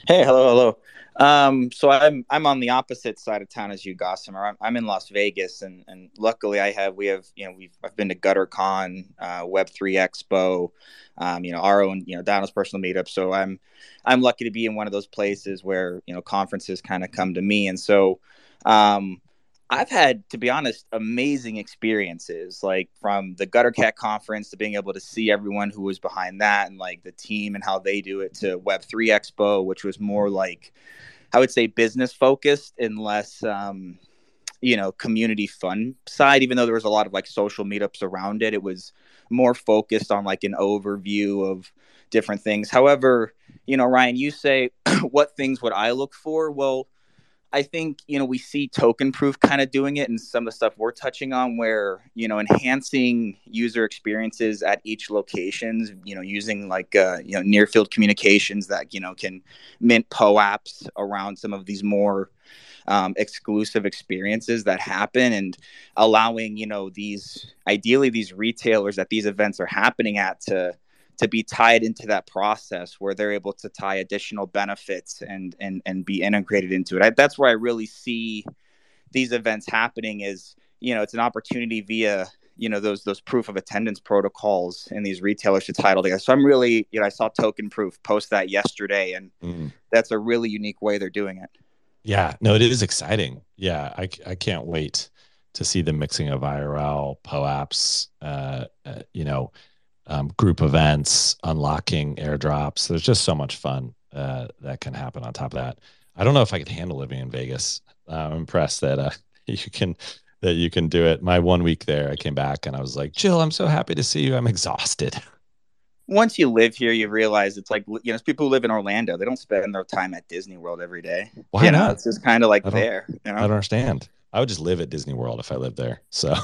Hey, hello, hello. Um, so I'm I'm on the opposite side of town as you, Gossamer. I'm, I'm in Las Vegas, and and luckily I have we have you know we've I've been to GutterCon, uh, Web three Expo, um, you know our own you know Donald's personal meetup. So I'm I'm lucky to be in one of those places where you know conferences kind of come to me, and so um, I've had, to be honest, amazing experiences, like from the Gutter Cat conference to being able to see everyone who was behind that and like the team and how they do it to Web3 Expo, which was more like, I would say, business focused and less, um, you know, community fun side, even though there was a lot of like social meetups around it. It was more focused on like an overview of different things. However, you know, Ryan, you say, what things would I look for? Well, I think you know we see token proof kind of doing it and some of the stuff we're touching on where you know enhancing user experiences at each locations you know using like uh, you know near field communications that you know can mint POAPs around some of these more um, exclusive experiences that happen and allowing you know these ideally these retailers that these events are happening at to to be tied into that process where they're able to tie additional benefits and and and be integrated into it. I, that's where I really see these events happening is you know it's an opportunity via you know those those proof of attendance protocols and these retailers to title together. So I'm really you know I saw Token Proof post that yesterday and Mm. that's a really unique way they're doing it. Yeah, no, it is exciting. Yeah, I, I can't wait to see the mixing of IRL, POAPs, uh, uh, you know, um, group events, unlocking airdrops. There's just so much fun uh, that can happen on top of that. I don't know if I could handle living in Vegas. I'm impressed that uh, you can that you can do it. My one week there, I came back and I was like, Jill, I'm so happy to see you. I'm exhausted. Once you live here, you realize it's like you know, people who live in Orlando, they don't spend their time at Disney World every day. Why you not? Know, it's just kind of like there. You know? I don't understand. I would just live at Disney World if I lived there. So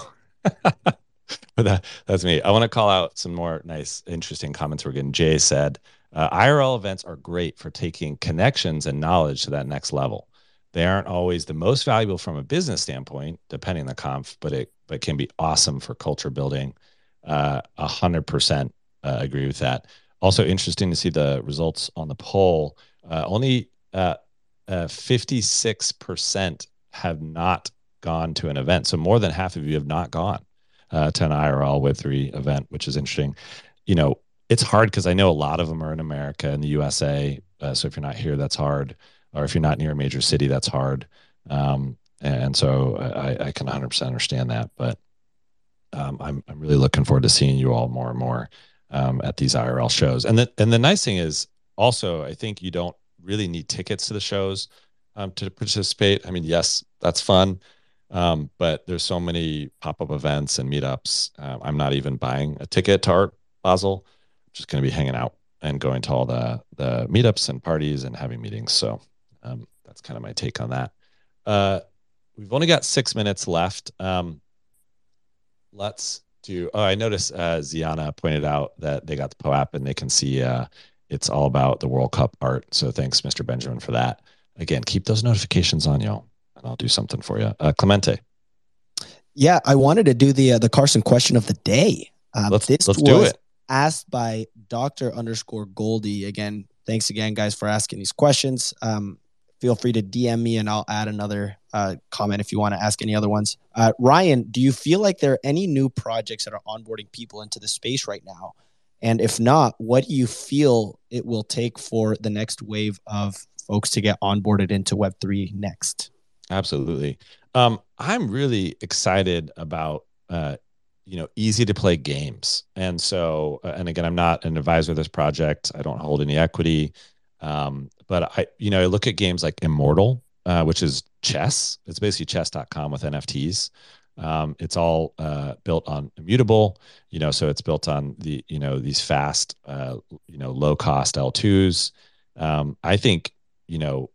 but that, that's me. I want to call out some more nice, interesting comments we're getting. Jay said, uh, IRL events are great for taking connections and knowledge to that next level. They aren't always the most valuable from a business standpoint, depending on the conf, but it but can be awesome for culture building. Uh, a hundred percent uh, agree with that. Also interesting to see the results on the poll. Uh, only uh, fifty-six percent have not gone to an event, so more than half of you have not gone uh, to an IRL Web three event, which is interesting. You know, it's hard because I know a lot of them are in America and the USA. Uh, so if you're not here, that's hard or if you're not near a major city, that's hard. Um, and so I, I, can 100% understand that. But um, I'm, I'm really looking forward to seeing you all more and more um, at these IRL shows. And the, and the nice thing is also, I think you don't really need tickets to the shows um, to participate. I mean, yes, that's fun. Um, but there's so many pop-up events and meetups. Uh, I'm not even buying a ticket to Art Basel. I'm just going to be hanging out and going to all the the meetups and parties and having meetings. So um, that's kind of my take on that. Uh, we've only got six minutes left. Um, let's do. Oh, I noticed uh, Ziana pointed out that they got the POAP and they can see uh, it's all about the World Cup art. So thanks, Mr. Benjamin, for that. Again, keep those notifications on, y'all, and I'll do something for you. Uh, Clemente. Yeah, I wanted to do the uh, the Carson question of the day. Um, let's let's do it. Asked by Doctor underscore Goldie. Again, thanks again, guys, for asking these questions. Um, feel free to DM me and I'll add another uh, comment if you want to ask any other ones. Uh, Ryan, do you feel like there are any new projects that are onboarding people into the space right now? And if not, what do you feel it will take for the next wave of folks to get onboarded into Web3 next? Absolutely. Um, I'm really excited about, uh, you know, easy to play games. And so, uh, and again, I'm not an advisor of this project. I don't hold any equity. Um, but I, you know, I look at games like Immortal, uh, which is chess. It's basically chess.com with NFTs. Um, it's all uh, built on immutable, you know, so it's built on the, you know, these fast, uh, you know, low cost L2s. Um, I think, you know,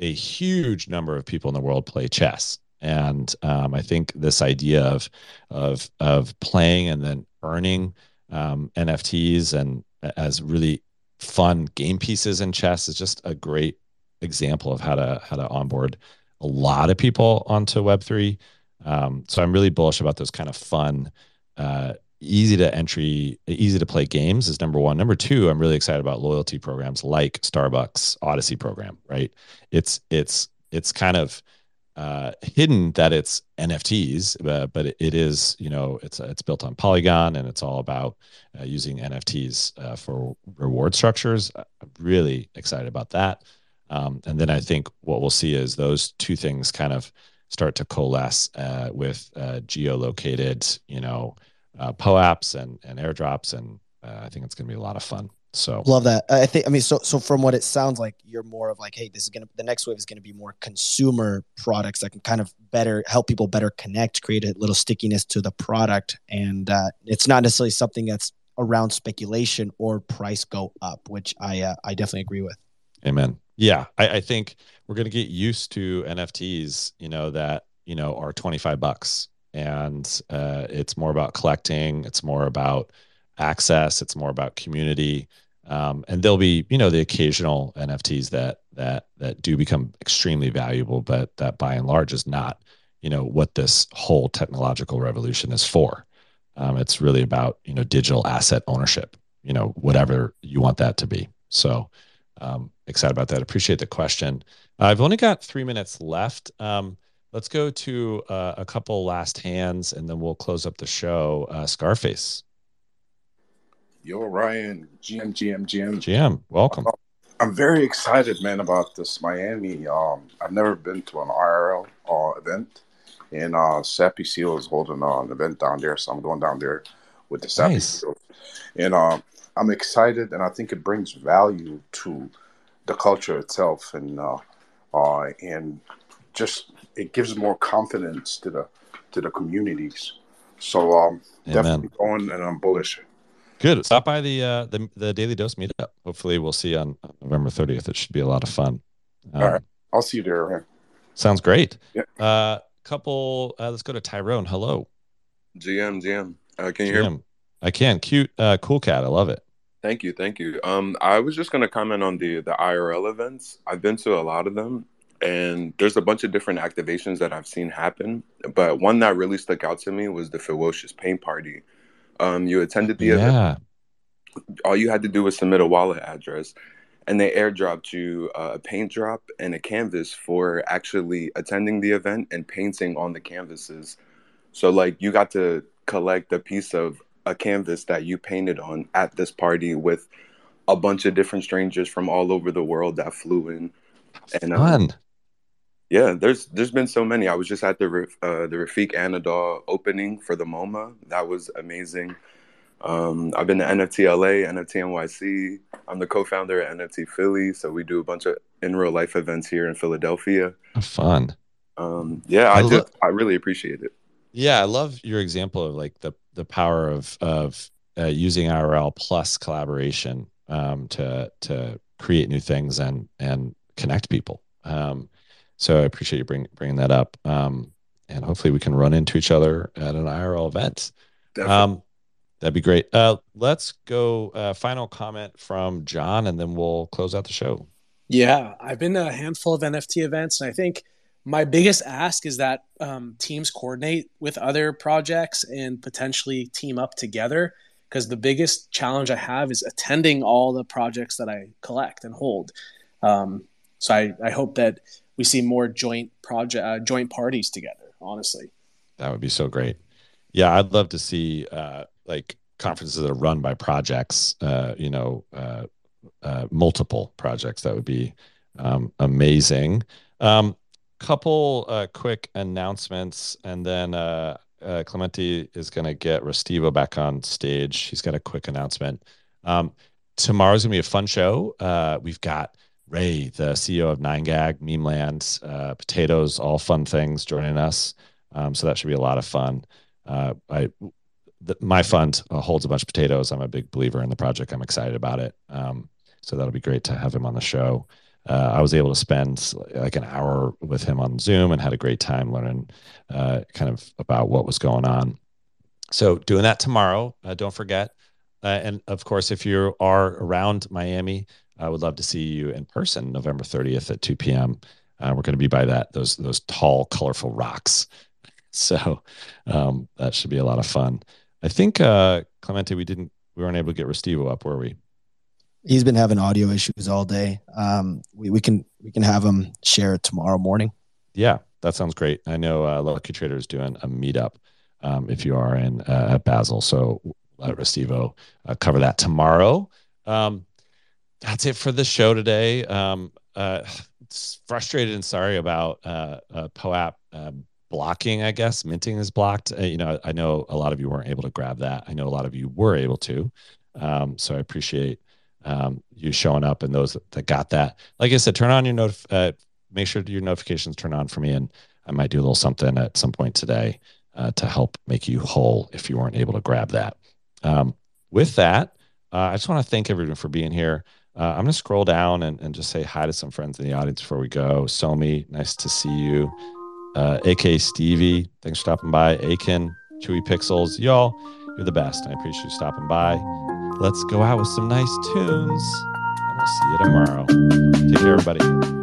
a huge number of people in the world play chess. And um, I think this idea of, of, of playing and then earning um, NFTs and as really fun game pieces in chess is just a great example of how to how to onboard a lot of people onto Web3. Um, so I'm really bullish about those kind of fun, uh, easy to entry, easy to play games is number one. Number two, I'm really excited about loyalty programs like Starbucks Odyssey program. Right? It's it's it's kind of uh, hidden that it's NFTs, uh, but it, is, you know, it's it's built on Polygon and it's all about uh, using NFTs uh, for reward structures. I'm really excited about that. Um, and then I think what we'll see is those two things kind of start to coalesce uh, with uh, geolocated, you know, POAPs and and airdrops, and I think it's going to be a lot of fun. So love that. I think I mean so so from what it sounds like you're more of like hey this is going to the next wave is going to be more consumer products that can kind of better help people better connect create a little stickiness to the product and uh, it's not necessarily something that's around speculation or price go up which I uh, I definitely agree with. Amen. Yeah, I, I think we're going to get used to NFTs, you know, that you know are 25 bucks and uh, it's more about collecting it's more about access. It's more about community. Um, and there'll be, you know, the occasional NFTs that that that do become extremely valuable, but that by and large is not, you know, what this whole technological revolution is for. Um, it's really about, you know, digital asset ownership, you know, whatever you want that to be. So um, excited about that. Appreciate the question. I've only got three minutes left. Um, let's go to uh, a couple last hands, and then we'll close up the show. Uh, Scarface. Yo, Ryan, GM, GM, GM. GM, welcome. Uh, I'm very excited, man, about this Miami. Um, I've never been to an IRL uh, event, and uh, Sappy Seal is holding uh, an event down there, so I'm going down there with the Sappy Nice. Seal, and uh, I'm excited, and I think it brings value to the culture itself, and uh, uh, and just it gives more confidence to the to the communities. So um, Amen. definitely going, and I'm bullish. Good. Stop by the uh, the the Daily Dose meetup. Hopefully, we'll see you on November 30th. It should be a lot of fun. Um, All right, I'll see you there. Man. Sounds great. Yeah. Uh, couple. Uh, let's go to Tyrone. Hello. GM, GM. Uh, can you hear me? I can. Cute. Uh, cool cat. I love it. Thank you, thank you. Um, I was just going to comment on the the IRL events. I've been to a lot of them, and there's a bunch of different activations that I've seen happen. But one that really stuck out to me was the Ferocious Paint Party. Um, you attended the event. All you had to do was submit a wallet address, and they airdropped you uh, a paint drop and a canvas for actually attending the event and painting on the canvases. So like you got to collect a piece of a canvas that you painted on at this party with a bunch of different strangers from all over the world that flew in. And um, Fun. Yeah, there's there's been so many. I was just at the uh, the Refik Anadol opening for the MoMA. That was amazing. Um, I've been to NFT LA, NFT NYC. I'm the co-founder at NFT Philly, so we do a bunch of in real life events here in Philadelphia. Fun. Um, yeah, I I lo- I really appreciate it. Yeah, I love your example of like the the power of of uh, using IRL plus collaboration um, to to create new things and and connect people. Um, so I appreciate you bring, bringing that up. Um, and hopefully we can run into each other at an IRL event. Um, that'd be great. Uh, let's go. Uh, final comment from John, and then we'll close out the show. Yeah, I've been to a handful of NFT events, and I think my biggest ask is that um, teams coordinate with other projects and potentially team up together. Because the biggest challenge I have is attending all the projects that I collect and hold. Um, so I, I hope that we see more joint project uh, joint parties together. Honestly, That would be so great. Yeah, I'd love to see uh, like conferences that are run by projects. Uh, you know, uh, uh, multiple projects. That would be um, amazing. Um, couple uh, quick announcements, and then uh, Clementi is going to get Restivo back on stage. He's got a quick announcement. Um, tomorrow's going to be a fun show. Uh, we've got Ray, the CEO of Nine Gag, Memeland, uh, Potatoz, all fun things joining us. Um, so that should be a lot of fun. Uh, I, the, my fund uh, holds a bunch of potatoes. I'm a big believer in the project. I'm excited about it. Um, so that'll be great to have him on the show. Uh, I was able to spend like an hour with him on Zoom and had a great time learning uh, kind of about what was going on. So doing that tomorrow. Uh, don't forget. Uh, and of course, if you are around Miami, I would love to see you in person November 30th at 2 p.m. Uh, we're going to be by that those those tall, colorful rocks. So um, that should be a lot of fun. I think uh, Clemente, we didn't we weren't able to get Restivo up, were we? He's been having audio issues all day. Um, we, we can we can have him share it tomorrow morning. Yeah, that sounds great. I know uh, Lucky Trader is doing a meetup um, if you are in uh, at Basel. So let Restivo uh, cover that tomorrow. Um, that's it for the show today. Um, uh, frustrated and sorry about uh, uh, POAP um, blocking. I guess minting is blocked. Uh, you know, I know a lot of you weren't able to grab that. I know a lot of you were able to. Um, so I appreciate um, you showing up and those that, got that. Like I said, turn on your notif- uh, make sure your notifications turn on for me, and I might do a little something at some point today uh, to help make you whole if you weren't able to grab that. Um, with that, uh, I just want to thank everyone for being here. Uh, I'm going to scroll down and, and just say hi to some friends in the audience before we go. Somi, nice to see you. Uh, AK Stevie, thanks for stopping by. Akin, Chewy Pixels, y'all, you're the best. I appreciate you stopping by. Let's go out with some nice tunes, and we'll see you tomorrow. Take care, everybody.